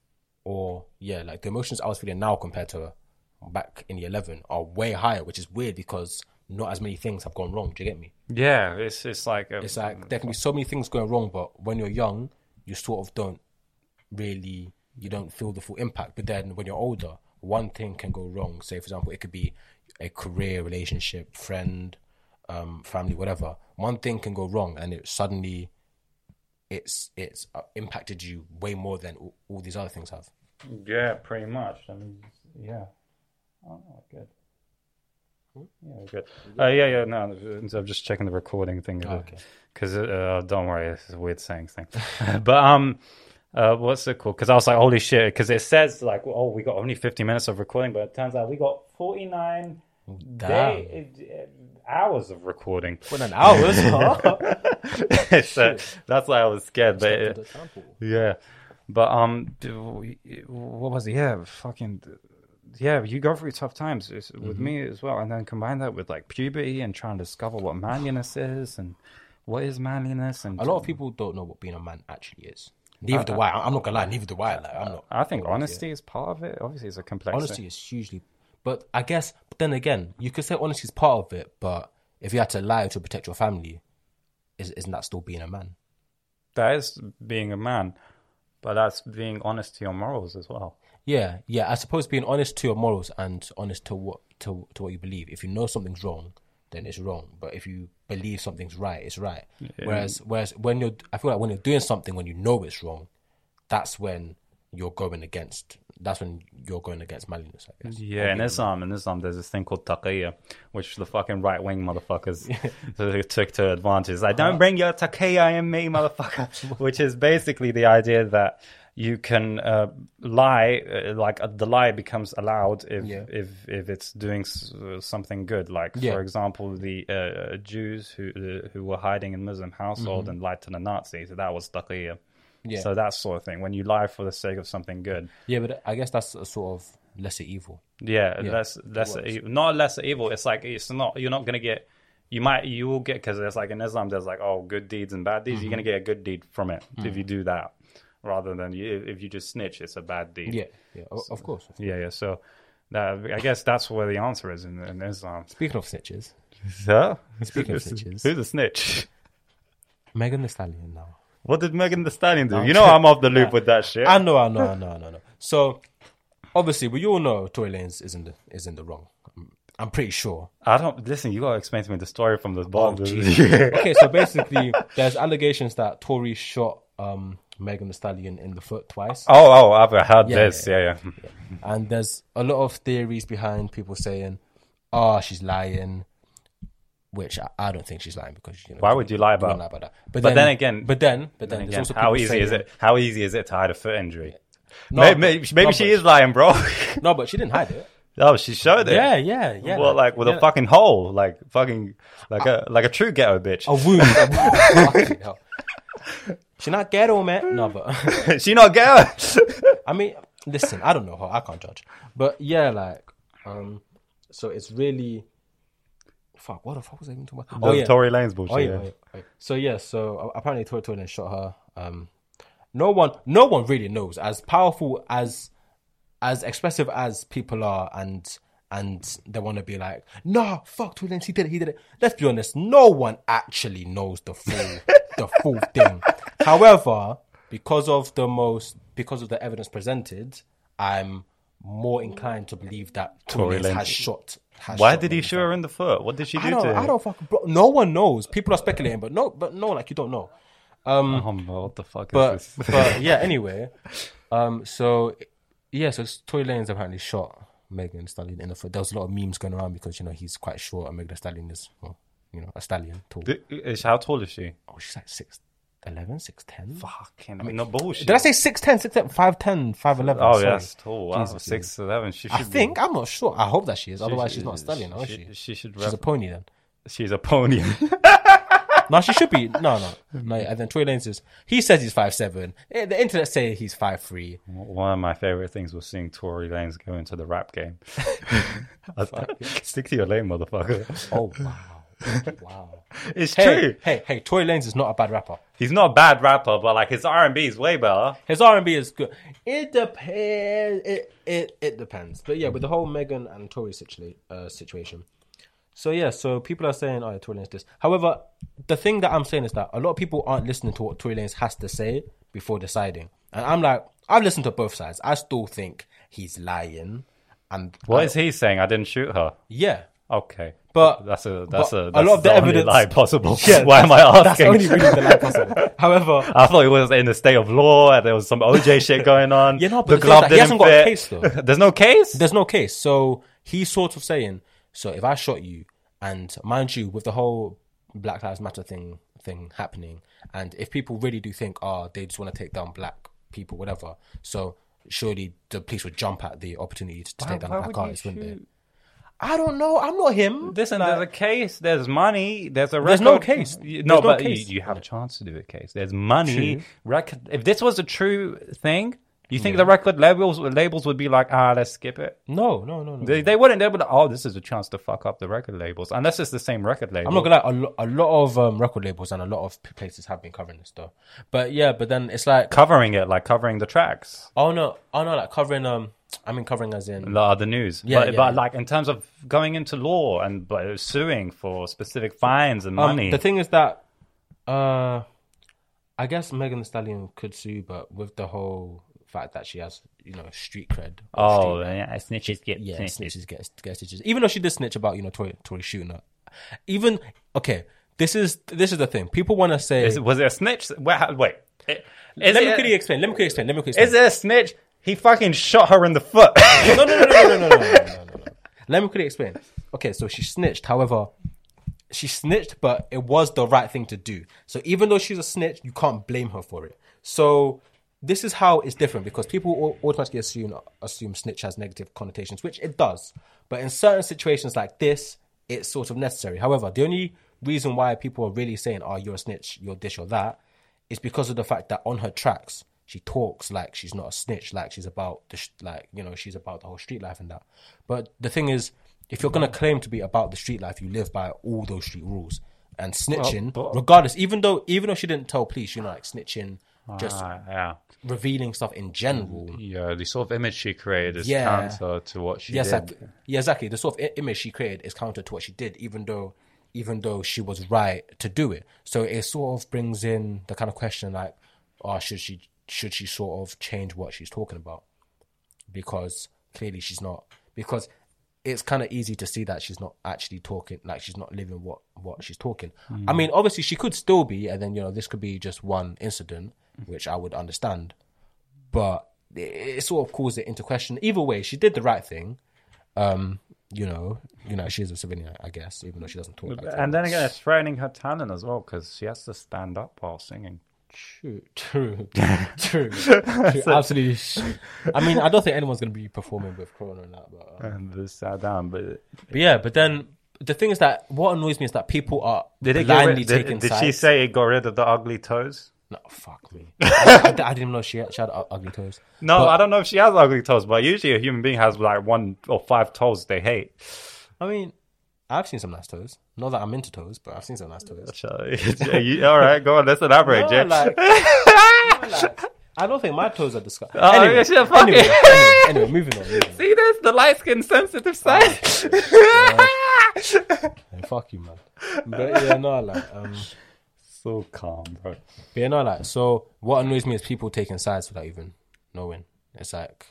or yeah like the emotions i was feeling now compared to back in the 11 are way higher which is weird because not as many things have gone wrong do you get me yeah. It's it's like a, it's like there can be so many things going wrong but when you're young you sort of don't really you don't feel the full impact but then when you're older one thing can go wrong say for example it could be a career relationship friend um family whatever one thing can go wrong and it suddenly it's it's uh, impacted you way more than all, all these other things have yeah, pretty much. I mean, yeah. Oh, good. Yeah, good. Uh, yeah, yeah. No, I'm just checking the recording thing. Oh, okay. Because uh, don't worry, it's a weird saying thing. but um, uh, what's it called? Because I was like, holy shit! Because it says like, oh, we got only 50 minutes of recording, but it turns out we got 49 day, uh, hours of recording. for an hour huh? so that's why I was scared. But it, to the temple. yeah, but um, what was it? Yeah, fucking. Yeah, you go through tough times it's- Mm-hmm. with me as well, and then combine that with like puberty and trying to discover what manliness is and what is manliness. And a lot of people don't know what being a man actually is neither do uh, I. I'm not gonna lie. Neither do I. Like, I'm not. I think honesty is part of it. Obviously, it's a complex. honesty is hugely but i guess but then again you could say honesty is part of it but if you had to lie to protect your family is, isn't that still being a man That is being a man, but that's being honest to your morals as well. yeah yeah i suppose being honest to your morals and honest to what to, to what you believe if you know something's wrong then it's wrong but if you believe something's right it's right. Whereas whereas when you're i feel like when you're doing something when you know it's wrong that's when you're going against that's when you're going against manliness i guess. Yeah, in Islam, in Islam, there's this thing called taqiyya, which the fucking right wing motherfuckers took to advantage. It's Like, don't uh-huh. bring your taqiyya in me, motherfucker. which is basically the idea that you can uh, lie, uh, like uh, the lie becomes allowed if Yeah. if if it's doing s- uh, something good. Like, Yeah. for example, the uh, Jews who uh, who were hiding in Muslim household and lied to the Nazis. That was taqiyya. Yeah. So that sort of thing. When you lie for the sake of something good. yeah but i guess that's a sort of lesser evil Yeah, Yeah, less lesser, e- not lesser evil. It's like it's not. You're not gonna get. You might. You will get because there's like in Islam. There's like oh, good deeds and bad deeds. You're gonna Mm-hmm. get a good deed from it if you do that, rather than you, if you just snitch. It's a bad deed. Yeah, yeah, o- of course. yeah, yeah. So that I guess that's where the answer is in, in Islam. Speaking of snitches, Huh? Speaking of Who's- snitches. who's a snitch? Megan Thee Stallion now. What did Megan Thee Stallion do? You know I'm off the loop with that shit. I know, I know, I know, I know, I know. So, obviously, we all know Tory Lanez is in the is in the wrong. I'm, pretty sure. I don't listen. You gotta explain to me the story from the Oh, bottom. Jesus. okay, so basically, there's allegations that Tory shot um, Megan Thee Stallion in the foot twice, oh, oh, I've heard Yeah, this. yeah, Yeah, yeah. and there's a lot of theories behind people saying, "Oh, she's lying," which I, I don't think she's lying because you know. Why would you lie about? lie about that. But, But then again- but then, but then, Then again, also how easy is it? How easy is it to hide a foot injury? No, maybe, maybe, maybe no, she is lying, bro. No, but she didn't hide it. oh, she showed it. Yeah, yeah, yeah. Well, like with yeah. a fucking hole, like fucking, like a like a true ghetto bitch. a wound. a wound. She not ghetto, man. No, but she not ghetto. I mean, listen, I don't know her. I can't judge. But yeah, like, um, so it's really, fuck. What the fuck was I even talking about? oh, Tory Lanez bullshit. Oh yeah, yeah. oh, yeah, oh. So yeah, so uh, apparently Tory Tory shot her. Um, no one, no one really knows. As powerful as, as expressive as people are, and and they want to be like, nah, fuck Tory Lanez, he did it, he did it. Let's be honest, no one actually knows the full, the full thing. However, because of the most, because of the evidence presented, I'm more inclined to believe that Tory Lanez Lanez- has shot. Has Why shot did he shoot her in the foot? What did she do I don't, to him? I don't fucking. Bro, no one knows. People are speculating, but no, but no, like you don't know. Um, Oh, no, what the fuck but is this? but yeah. Anyway, um, so yeah, so Tory Lanez apparently shot Megan Stallion in the foot. There was a lot of memes going around because you know he's quite short and Megan Stallion is well, you know, a stallion tall. Is- How tall is she? oh, she's like six eleven, six ten. Fucking, I mean, no bullshit. Did I say 6'10", 6'10", 5'10", 5'11"? Oh, Sorry. yes, tall. Wow, Jesus, six eleven. She should. I think I'm not sure. I hope that she is. Be, Otherwise, she- she's not a stallion, she, is she? She should. She's a pony then. she's a pony. No, she should be. No, no, no. And then Tory Lanez is. He says he's five seven. Eh, the internet say he's five three. One of my favorite things was seeing Tory Lanez go into the rap game. I was like, Stick to your lane, motherfucker. Oh wow, wow. It's Hey, true. hey, hey! Tory Lanez is not a bad rapper. He's not a bad rapper, but like his R and B is way better. His R and B is good. It depends. It it it depends. But yeah, with the whole Megan and Tory situa- uh, situation. So yeah, so people are saying, "Oh, yeah, Tory Lanez this." However, the thing that I'm saying is that a lot of people aren't listening to what Tory Lanez has to say before deciding. And I'm like, I've listened to both sides. I still think he's lying. And What is he saying? I didn't shoot her. yeah, Okay, But- that's a that's but a a lot of the only evidence- lie possible. Yeah, Why am I asking? that's only really the lie possible. However, I thought it was in the state of law. and There was some OJ shit going on. Yeah, no, but the the glove that he didn't hasn't got a case, though. There's no case. there's no case. So he's sort of saying, so if I shot you, and mind you, with the whole Black Lives Matter thing thing happening, and if people really do think, oh, they just want to take down black people, whatever, so surely the police would jump at the opportunity to take down black artists, wouldn't they? I don't know. I'm not him. Listen, there's a case. There's money. There's a record. There's no case. You- No, no but case. You, you have a chance to do a case. There's money. True. Record. If this was a true thing, you think the record labels labels would be like, ah, let's skip it. no, no, no, no. They, they wouldn't. Be like, oh, this is a chance to fuck up the record labels, unless it's the same record label. I'm not gonna lie. A, lo- a lot of um, record labels and a lot of places have been covering this though. But yeah, but then it's like, covering it, like covering the tracks. oh no, oh no, like covering. Um, I mean covering as in the other news. Yeah, but, yeah. but like in terms of going into law and but suing for specific fines and Um, money. The thing is that, uh, I guess Megan Thee Stallion could sue, but with the whole fact that she has, you know, street cred. oh, street- yeah, snitches get yeah, snitches. snitches get get stitches. Even though she did snitch about, you know, Tory, Tory shooting her. Even okay, this is this is the thing. People want to say. Is, was it a snitch? Wait, wait. Let me quickly explain. Let me quickly explain. Let me quickly explain. is it a snitch? He fucking shot her in the foot. no, no, no, no, no, no, no, no, no, no. Let me quickly explain. Okay, so she snitched. However, she snitched, but it was the right thing to do. So even though she's a snitch, you can't blame her for it. So this is how it's different because people automatically assume assume snitch has negative connotations, which it does. But in certain situations like this, it's sort of necessary. However, the only reason why people are really saying, "Oh, you're a snitch, you're this or that," is because of the fact that on her tracks she talks like she's not a snitch, like she's about the sh- like you know she's about the whole street life and that. But the thing is, if you're gonna claim to be about the street life, you live by all those street rules. And snitching, but- regardless, even though even though she didn't tell police, you know, like snitching, just Ah, yeah. revealing stuff in general. Yeah, the sort of image she created is Yeah. counter to what she Yes, did. exactly. Yeah, exactly. The sort of i- image she created is counter to what she did, even though, even though she was right to do it. So it sort of brings in the kind of question like, oh, should she should she sort of change what she's talking about? Because clearly she's not. Because it's kind of easy to see that she's not actually talking, like she's not living what what she's talking. I mean, obviously she could still be, and then you know this could be just one incident, which I would understand but it, it sort of calls it into question. Either way, she did the right thing. Um, you know, you know, she's a civilian, I guess, even though she doesn't talk like that. And then again, it's threatening her talent as well because she has to stand up while singing. True, true, true, true. Absolutely. I mean, I don't think anyone's going to be performing with Corona and that, but, uh, And sat down, but but yeah. But then the thing is that what annoys me is that people are did it blindly rid, did, taking did sides. she say it got rid of the ugly toes? No, fuck me. I, I didn't even know she had, she had ugly toes. No, But- I don't know if she has ugly toes, but usually a human being has like one or five toes they hate. I mean, I've seen some nice toes. Not that I'm into toes, but I've seen some nice toes. All right, go on. Let's elaborate, No, Jay. like- like, I don't think my toes are disgusting. Oh, anyway, yeah, shit, fuck anyway, anyway, anyway, moving on. Moving on. See this? The light skin sensitive side. Yeah, fuck you, man. But yeah, no, like, um, so calm, bro. but yeah, no, like, so what annoys me is people taking sides without even knowing. It's like,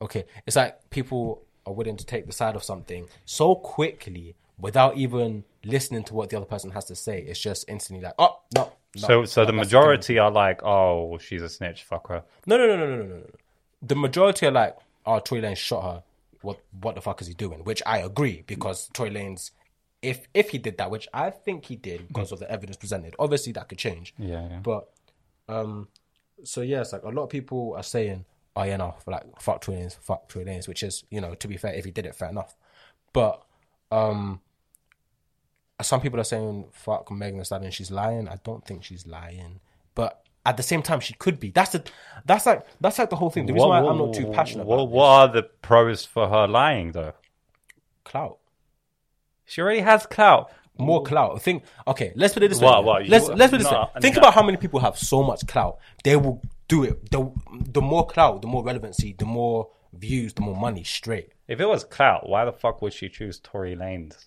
okay, it's like people are willing to take the side of something so quickly without even listening to what the other person has to say. It's just instantly like, oh no. no So, so no, the majority are like, "Oh, she's a snitch. Fuck her." No, no, no, no, no, no, no. The majority are like, oh, Tory Lanez shot her. What, what the fuck is he doing? Which I agree because Tory Lanez, if if he did that, which I think he did because of the evidence presented, obviously that could change. Yeah, yeah. But, um, so yes, like a lot of people are saying, oh yeah, no, like fuck Tory Lanez, fuck Tory Lanez, which is you know to be fair, if he did it, fair enough. But um, some people are saying fuck Megan Thee Stallion, she's lying. I don't think she's lying, but at the same time, she could be. That's the that's like that's like the whole thing. The reason why I'm not too passionate What, what are the pros for her lying though? clout. She already has clout. More clout. Think. Okay, let's put it this way. What, yeah. what, let's let's put it this no, way. Think no. about how many people have so much clout. They will do it. The the more clout, the more relevancy, the more views, the more money. Straight. If it was clout, why the fuck would she choose Tory Lanez?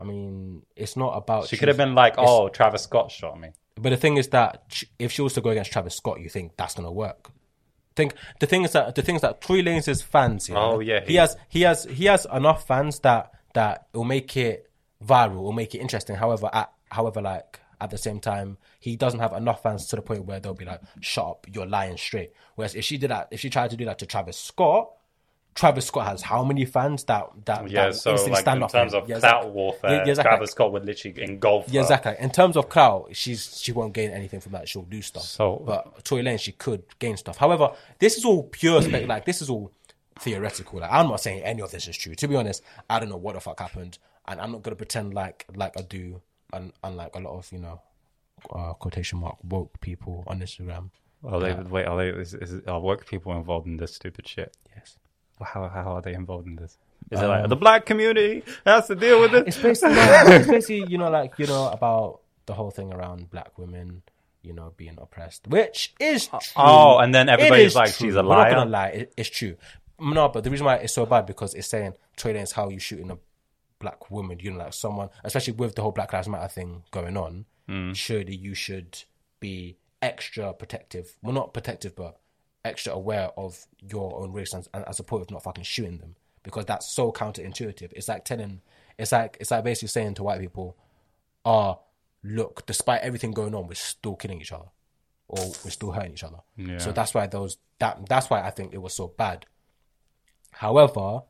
I mean, it's not about. She could have been like, "Oh, Travis Scott shot me." But the thing is that if she was to go against Travis Scott, you think that's gonna work? Think the thing is that the thing is that Tory Lanez's fans. Yeah, Oh, yeah, he, he- has he has he has enough fans that that will make it viral, will make it interesting. However, at however like at the same time, he doesn't have enough fans to the point where they'll be like, "Shut up, you're lying straight." Whereas if she did that, if she tried to do that to Travis Scott. Travis Scott has how many fans that that Yeah, that so like stand in up terms of Yeah, clout exactly. warfare, Yeah, yeah, exactly. Travis Scott would literally engulf Yeah, her. exactly. In terms of clout, she's she won't gain anything from that. She'll do stuff. So- but Tory Lane, she could gain stuff. However, this is all pure spec. like this is all theoretical. Like I'm not saying any of this is true. To be honest, I don't know what the fuck happened, and I'm not gonna pretend like like I do. and unlike a lot of you know uh, quotation mark woke people on Instagram. Are they? Wait, are they? Is, is are work people involved in this stupid shit? Yes. How how are they involved in this? Is it like the black community has to deal with it? It's it? basically it's basically you know like you know about the whole thing around black women. You know, being oppressed, which is true. Oh, and then It everybody's is like, true. she's a We're not liar. gonna lie, it, it's true. No, but the reason why it's so bad because it's saying trading is how you shooting a black woman. You know, like someone, especially with the whole Black Lives Matter thing going on. Hmm. Surely you should be extra protective. Well, not protective, but extra aware of your own race and, and as a point of not fucking shooting them because that's so counterintuitive. It's like telling, it's like it's like basically saying to white people, "Ah, look, despite everything going on, we're still killing each other." Or we're still hurting each other. Yeah. So that's why those that that's why I think it was so bad. However,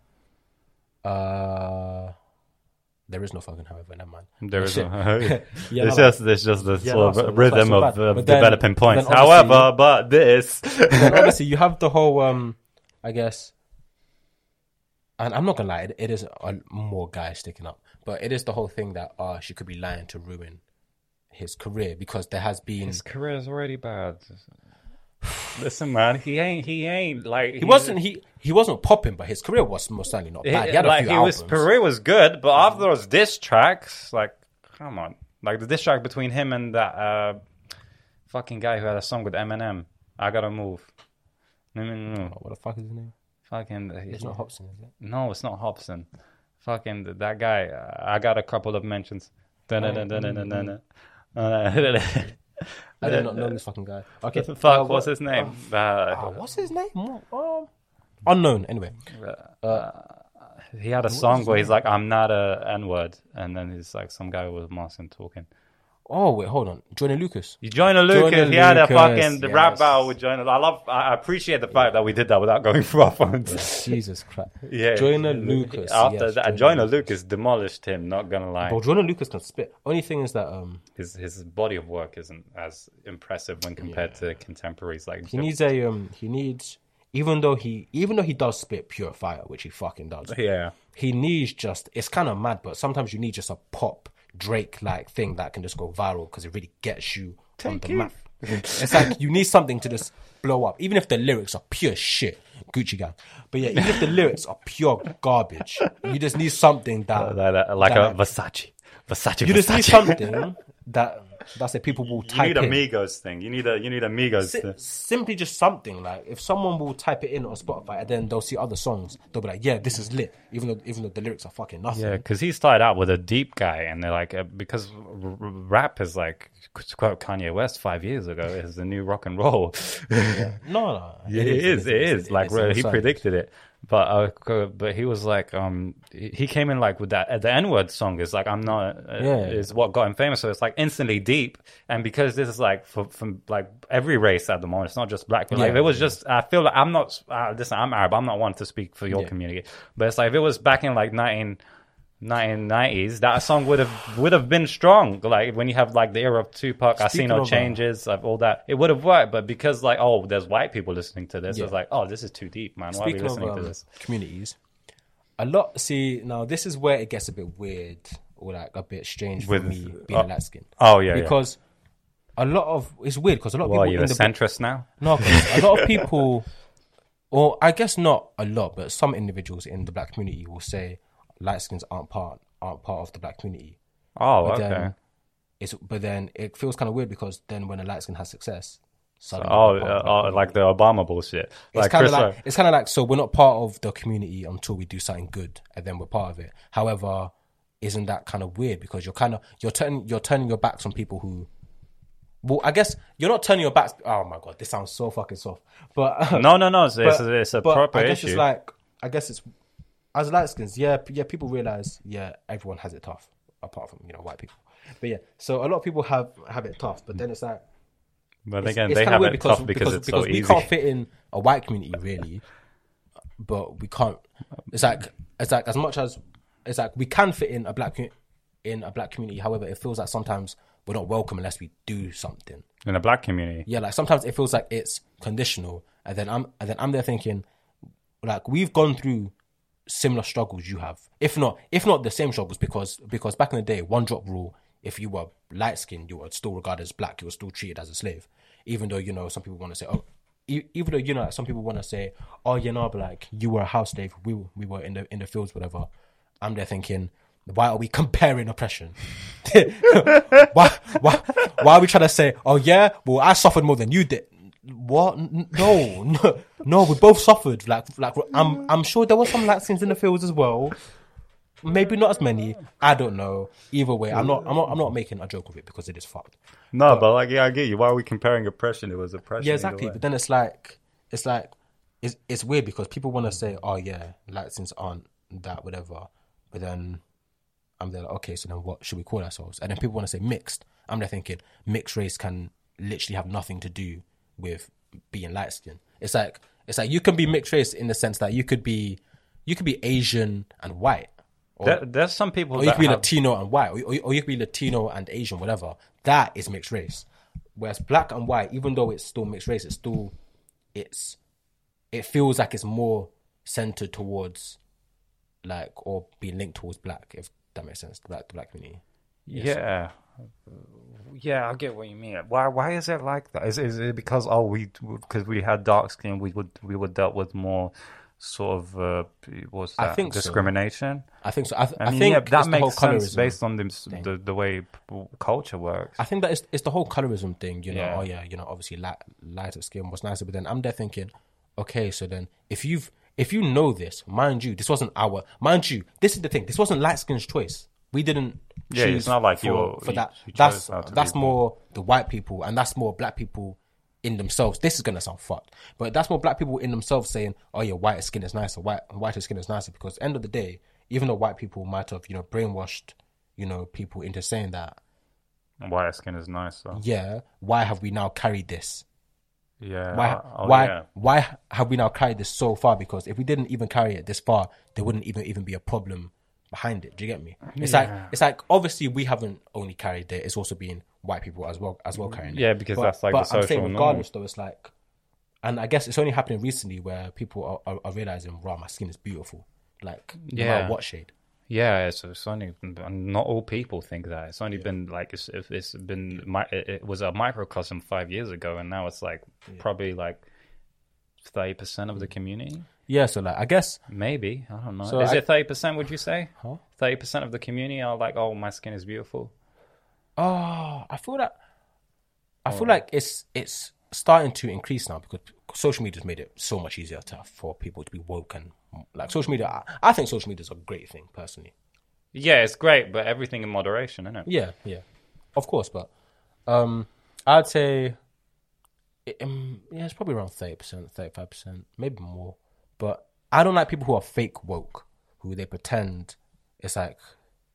uh, there is no fucking however. Never mind. There is Shit. no. Yeah, it's no, just it's just the Yeah, sort no, of so- rhythm so of bad. then- developing points. then obviously- However, but this. obviously you have the whole um I guess and I'm not gonna lie, it, it is a, more guys sticking up, but it is the whole thing that uh she could be lying to ruin his career because there has been His career is already bad. Listen, man, he ain't. He ain't like he wasn't he he wasn't popping, but his career was most certainly not bad. He had a like few he was albums. career was good, but after those diss tracks, like, come on, like the diss track between him and that uh, fucking guy who had a song with Eminem. I gotta move. No, no, no, no. what the fuck is his name? Fucking. It's not Hobson, is it? No, it's not Hobson. Fucking th- that guy. Uh, I got a couple of mentions. Uh, I did not know this fucking guy. Okay, Fuck, uh, what's his name? uh, Uh, what's his name? Um, unknown. Anyway, he had a song where he's like, "I'm not a N word," and then he's like, some guy with a mask and talking. Oh wait, hold on, Johnny Lucas. You Joyner Lucas. Joyner he had a Lucas, fucking the rap yes. battle with Joyner. I love. I appreciate the fact that we did that without going through our phones. Jesus Christ. yeah, Joyner Lucas. After yes, that, Joyner Joyner Lucas. Lucas demolished him. Not gonna lie, But Jordan Lucas can spit. Only thing is that um his his body of work isn't as impressive when compared to contemporaries like. he needs a um he needs even though he even though he does spit pure fire, which he fucking does. yeah. He needs just it's kind of mad, but sometimes you need just a pop Drake like thing that can just go viral because it really gets you on the map. it's like you need something to just blow up, even if the lyrics are pure shit. Gucci gang, but yeah, even if the lyrics are pure garbage, you just need something that Like, like, like a Versace. Versace. You just need something that that's it. People will You type need in. a Migos thing. You need a you need a Migos. Si- thing. simply just something like if someone will type it in on Spotify and then they'll see other songs, they'll be like, "Yeah, this is lit," even though even though the lyrics are fucking nothing. Yeah, because he started out with a deep guy, and they're like, uh, because r- r- rap is like, to quote Kanye West five years ago, is the new rock and roll. No, no, Yeah, it is. It is. Like it he predicted it, but uh, but he was like, um, he came in like with that uh, the N word song is like I'm not. Uh, Yeah. is what got him famous. So it's like instantly deep, and because this is like for, from like every race at the moment, it's not just black. Like Yeah, if it was just, I feel like I'm not. Uh, listen, I'm Arab. I'm not one to speak for your Yeah. community, but it's like if it was back in like 19. 1990s that song would have would have been strong like when you have like the era of Tupac I see no uh, changes of all that it would have worked but because like oh there's white people listening to this Yeah. it's like oh this is too deep man why are we Speaking of listening um, to this communities, a lot. See, now this is where it gets a bit weird or like a bit strange With- for me being uh, light skin. oh yeah yeah. because a lot of it's weird because a lot of Well, people you're in a the centrist now. No, a lot of people, or I guess not a lot, but some individuals in the black community will say light skins aren't part aren't part of the black community. Oh, But okay. then it's but then it feels kind of weird because then when a light skin has success, suddenly oh, they're part of uh, oh, like the Obama bullshit. it's Like kind of like it's kind of like so we're not part of the community until we do something good and then we're part of it. However, isn't that kind of weird because you're kind of you're turning you're turning your backs on people who. Well, I guess you're not turning your backs. Oh my god, this sounds so fucking soft. But no, no, no. It's, it's, but- it's a but proper I guess issue. It's like I guess it's as light skins. Yeah, yeah. People realize yeah, everyone has it tough apart from you know white people. But yeah, so a lot of people have have it tough. But then it's like but it's, again, it's they have it tough because, it's so we easy. can't fit in a white community really, but we can't. It's like it's like as much as it's like we can fit in a black in a black community. However, it feels like sometimes we're not welcome unless we do something. in a black community. Yeah, like sometimes it feels like it's conditional, and then I'm and then I'm there thinking, like we've gone through similar struggles you have, if not if not the same struggles, because because back in the day, one drop rule, if you were light skinned, you were still regarded as black, you were still treated as a slave, even though you know some people want to say, oh. Even though you know, some people want to say, "Oh, you know, but like you were a house slave, we we were in the in the fields, whatever." I'm there thinking, why are we comparing oppression? why, why, why are we trying to say, oh yeah, well I suffered more than you did? What? No, no, no. We both suffered. Like, like I'm, I'm sure there were some light skins in the fields as well. Maybe not as many. I don't know. Either way, I'm not, I'm not, I'm not making a joke of it because it is fucked. No, but, like, yeah, I get you. Why are we comparing oppression? It was oppression. Yeah, exactly. But then it's like, it's like, it's it's weird because people want to say, oh yeah, light skins aren't that whatever, but then I'm there like, okay, so then what should we call ourselves? And then people want to say mixed. I'm there thinking mixed race can literally have nothing to do with being light skinned. It's like it's like you can be mixed race in the sense that you could be you could be Asian and white. Or, There, there's some people or you could be have, Latino and white, or, or, or you could be Latino and Asian, whatever. That is mixed race. Whereas black and white, even though it's still mixed race, it's still it's it feels like it's more centered towards like or being linked towards black, if that makes sense. The black the black community. Yeah. Yeah, I get what you mean. Why? Why is it like that? Is, is it because oh we because we had dark skin we would we were dealt with more sort of uh, what's I think so. discrimination? I think so. I, th- I I think yeah, that it's the whole makes sense based on the, the the way culture works. I think that it's, it's the whole colorism thing, you know. Yeah. Oh yeah, you know, obviously light, lighter skin was nicer, but then I'm there thinking, okay, so then if you've if you know this, mind you, this wasn't our mind you, this is the thing, this wasn't light skin's choice. We didn't. Yeah, choose it's not like for, you for that. you that's that's more the white people, and that's more black people in themselves. This is gonna sound fucked, but that's more black people in themselves saying, "Oh yeah, white skin is nicer, white whiter skin is nicer." Because end of the day, even though white people might have you know brainwashed you know people into saying that White skin is nicer. Yeah, why have we now carried this? Yeah. Why, uh, oh, why, yeah. why have we now carried this so far? Because if we didn't even carry it this far, there wouldn't even even be a problem behind it. Do you get me? Uh, it's like it's like obviously we haven't only carried it; it's also been white people as well as well carrying it. Yeah, because But- that's like but the I'm social saying norm. regardless, though, it's like, and I guess it's only happening recently where people are, are, are realizing, "Wow, my skin is beautiful." Like, Yeah. matter what shade. Yeah, it's, it's only not all people think that. It's only been like it's it's been mi- it, it was a microcosm five years ago, and now it's like probably like thirty percent of the mm. community. Yeah, so like I guess Maybe I don't know. So is I- it thirty percent? Would you say Huh? thirty percent of the community are like, "Oh, my skin is beautiful"? Oh, I feel that. I feel like it's it's starting to increase now because social media's made it so much easier to, for people to be woke and like social media. I, I think social media is a great thing personally. Yeah, it's great, but everything in moderation, isn't it? Yeah, yeah, of course. But um, I'd say, it, um, yeah, it's probably around thirty percent, thirty-five percent, maybe more. But I don't like people who are fake woke, who they pretend it's like,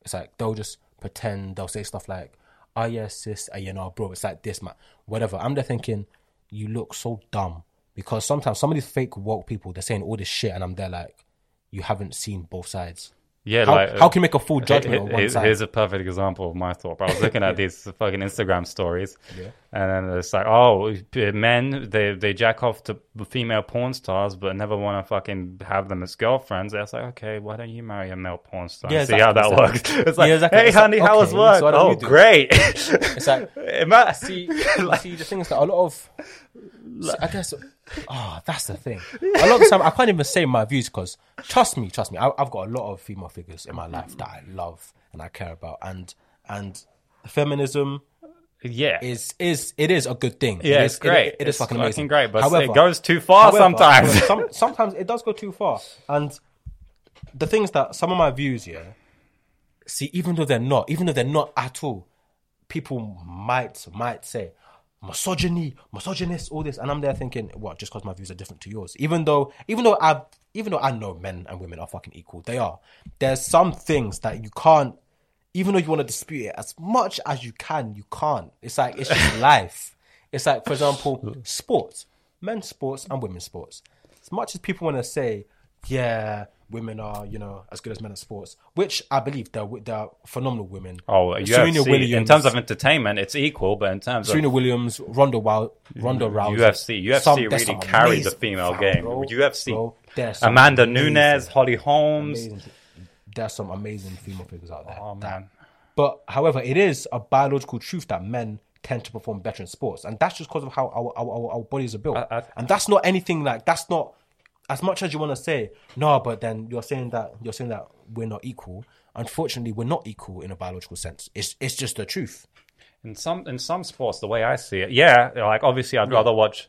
it's like they'll just pretend they'll say stuff like, "Oh yes, sis, uh, you know, bro, it's like this, man, whatever." I'm there thinking, you look so dumb because sometimes some of these fake woke people they're saying all this shit, and I'm there like, you haven't seen both sides. Yeah, How, like how can you make a full judgment on one Here's, here's a perfect example of my thought. But I was looking at these fucking Instagram stories, Yeah. And then it's like, oh, men they they jack off to female porn stars, but never want to fucking have them as girlfriends. It's like, okay, why don't you marry a male porn star? Yeah, and see how that exactly. works. It's like, Yeah, exactly. hey, It's like, honey, how was okay, work? so Oh, great. It's like, Ima- see, you see, the thing is that a lot of, I guess, oh, that's the thing. A lot of time, I can't even say my views because, trust me, trust me, I, I've got a lot of female figures in my life that I love and I care about, and and feminism yeah, is is it is a good thing. yeah, it it's is, it- great. It, it is It's fucking amazing. great, but However- it goes too far However, sometimes. some, sometimes it does go too far. And the things that some of my views, yeah, see, even though they're not, even though they're not at all, people might might say misogyny, misogynist, all this, and I'm there thinking, what? Just because my views are different to yours, even though, even though I, even though I know men and women are fucking equal, they are. There's some things that you can't, even though you want to dispute it as much as you can, you can't. It's like it's just life. It's like, for example, sports, men's sports and women's sports. As much as people want to say, yeah, women are, you know, as good as men at sports, which I believe they're, they're phenomenal women. Oh, Serena UFC. Williams, In terms of entertainment, it's equal, but in terms Serena of Williams, Ronda, Wow- Ronda Rousey, UFC, UFC some- really carried the female fam, game. bro, UFC, bro, Amanda amazing- Nunes, Holly Holmes. amazing- There's some amazing female figures out there. Oh man, But however, it is a biological truth that men tend to perform better in sports, and that's just because of how our our, our, bodies are built. I- I- and that's not anything like that's not as much as you want to say no. But then you're saying that you're saying that we're not equal. Unfortunately, we're not equal in a biological sense. It's it's just the truth. in some in some sports, the way I see it, yeah, like obviously, I'd rather watch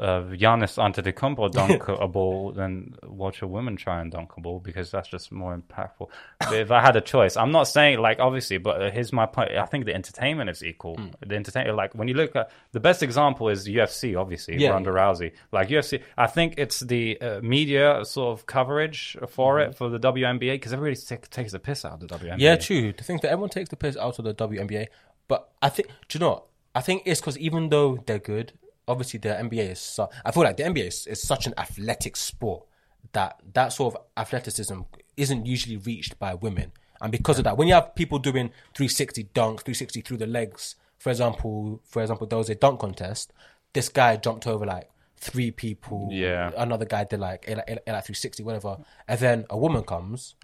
uh, Giannis Antetokounmpo dunk a ball than watch a woman try and dunk a ball because that's just more impactful. But if I had a choice, I'm not saying like obviously, but here's my point. I think the entertainment is equal. Hmm. The entertainment, like when you look at the best example is UFC, obviously Yeah. Ronda Rousey. Like UFC, I think it's the uh, media sort of coverage for it for the WNBA because everybody t- takes the piss out of the WNBA. Mm-hmm. Yeah, true. The thing that everyone takes the piss out of the WNBA, but I think do you know? I think it's because even though they're good, obviously the NBA is. Su- I feel like the NBA is, is such an athletic sport that that sort of athleticism isn't usually reached by women, and because of that, when you have people doing 360 dunks, 360 through the legs, for example, for example, there was a dunk contest. This guy jumped over like three people. Yeah. Another guy did like a, a, a, like 360, whatever, and then a woman comes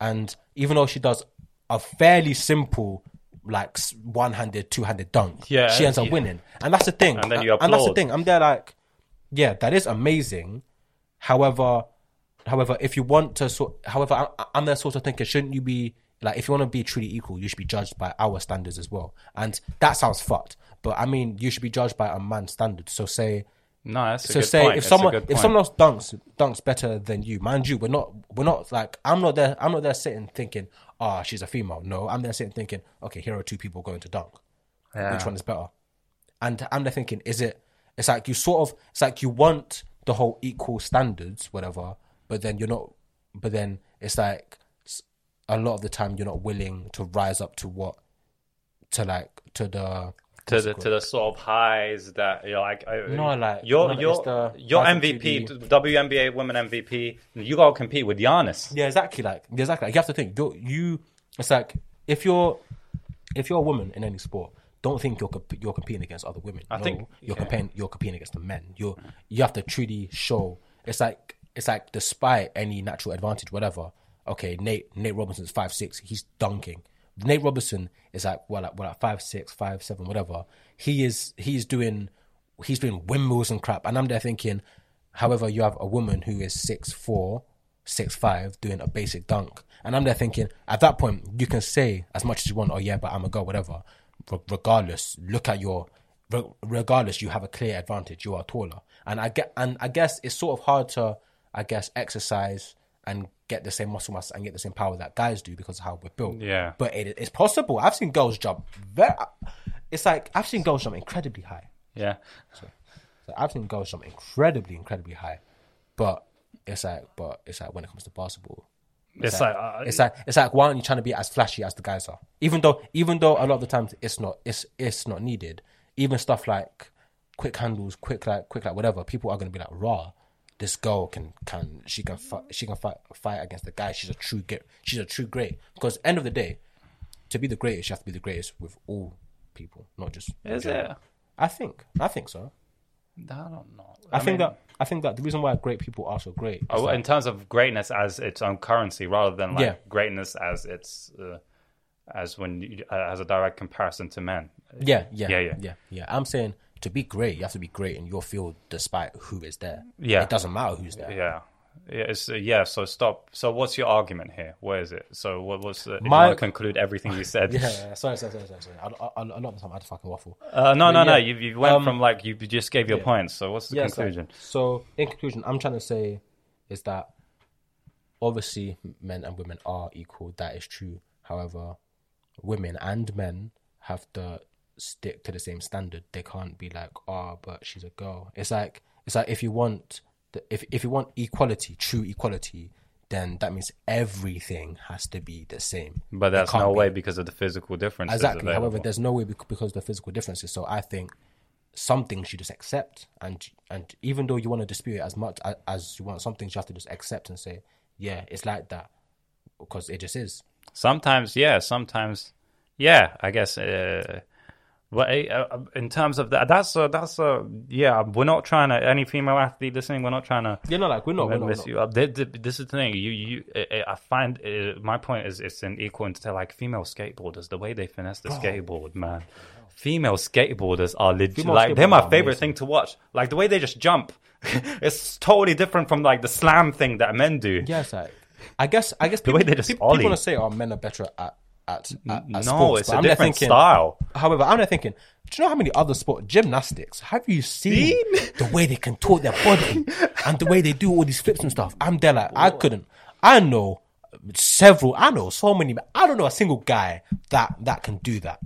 and even though she does a fairly simple like one-handed two-handed dunk Yeah, she ends up yeah. winning. And that's the thing. And then you applaud. and that's the thing. I'm there like yeah that is amazing. However however if you want to sort however I, i'm there sort of thinking shouldn't you be like if you want to be truly equal you should be judged by our standards as well. And that sounds fucked but i mean you should be judged by a man's standards. So say no, that's so say point. if a someone if someone else dunks dunks better than you, mind you, we're not we're not like I'm not there I'm not there sitting thinking, ah, she's a female. No, I'm there sitting thinking, okay, here are two people going to dunk. Yeah. Which one is better? And I'm there thinking, is it? It's like you sort of it's like you want the whole equal standards, whatever, but then you're not. But then it's like a lot of the time you're not willing to rise up to what to like to the to the to the sort of highs that you're like I- No, like, your no, your your MVP WNBA women MVP you gotta compete with Giannis Yeah, exactly. Like exactly. Like, you have to think. You're, you. It's like if you're if you're a woman in any sport, don't think you're comp- you're competing against other women. I No, think- you're yeah. competing you're competing against the men. You're you have to truly show. It's like it's like despite any natural advantage, whatever. Okay, Nate Nate Robinson's five six. He's dunking. Nate Robinson is like well, like well, like five six, five seven, whatever. He is he's doing he's doing windmills and crap, and I'm there thinking. However, you have a woman who is six four, six five, doing a basic dunk, and I'm there thinking at that point you can say as much as you want, oh yeah, but I'm a girl, whatever. re- regardless, look at your re- regardless, you have a clear advantage. You are taller, and I get and I guess it's sort of hard to I guess exercise and get the same muscle mass and get the same power that guys do because of how we're built. Yeah. but it, it's possible. I've seen girls jump very. It's like I've seen girls jump incredibly high. Yeah. So I've seen girls jump incredibly, incredibly high, but it's like, but it's like when it comes to basketball, It's like, uh, it's like it's like why aren't you trying to be as flashy as the guys are? Even though, even though a lot of the times it's not, it's it's not needed. Even stuff like quick handles, quick like quick like whatever, people are gonna be like, raw. This girl can can she can fight she can fight fight against the guy. She's a true get she's a true great. Because end of the day, to be the greatest, you have to be the greatest with all people, not just. is it? I think I think so. I don't know. I, think mean, that I think that the reason why great people are so great. Oh, in terms of greatness as its own currency, rather than like Yeah. greatness as its uh, as when you, uh, as a direct comparison to men. yeah, Yeah, yeah, yeah. yeah, yeah. I'm saying to be great, you have to be great in your field, despite who is there. Yeah. it doesn't matter who's there. Yeah. Yeah, it's, uh, yeah. So stop. So what's your argument here? Where is it? So what was? Uh, if you My- conclude everything you said? Yeah, yeah, sorry, sorry, sorry, sorry. sorry. I, I, a lot of the time I just fucking waffle. Uh, no, no, no. yeah. You, you went Um, from like you just gave your points. So what's the Yeah, so- conclusion? So, in conclusion, I'm trying to say is that obviously men and women are equal. That is true. However, women and men have to stick to the same standard. They can't be like, oh, but she's a girl. It's like it's like if you want the, if if you want equality, true equality, then that means everything has to be the same. But that's no be. way because of the physical differences. Exactly. available. However, there's no way because of the physical differences. So I think some things you just accept, and and even though you want to dispute it as much as you want, some things you have to just accept and say, yeah, it's like that because it just is. Sometimes, yeah. Sometimes, yeah. I guess. Uh, but uh, in terms of that, that's a, that's uh, yeah. We're not trying to any female athlete listening. We're not trying to You know, like we're not. We're not, we're mess not. you up. Th- th- This is the thing. You, you. I- I find uh, my point is it's an equal into like female skateboarders. The way they finesse the skateboard, man. Female skateboarders are legit. Female Like they're my favorite amazing. thing to watch. Like the way they just jump. it's totally different from like the slam thing that men do. Yeah, it's like I guess I guess The people, way they just people, people want to say, "Oh, men are better at at, at, at no, sports," it's a I'm different thinking- style. However, I'm there thinking, do you know how many other sport gymnastics have you seen the way they can contort their body and the way they do all these flips and stuff? I'm there like I couldn't. I know several. I know so many. I don't know a single guy that that can do that.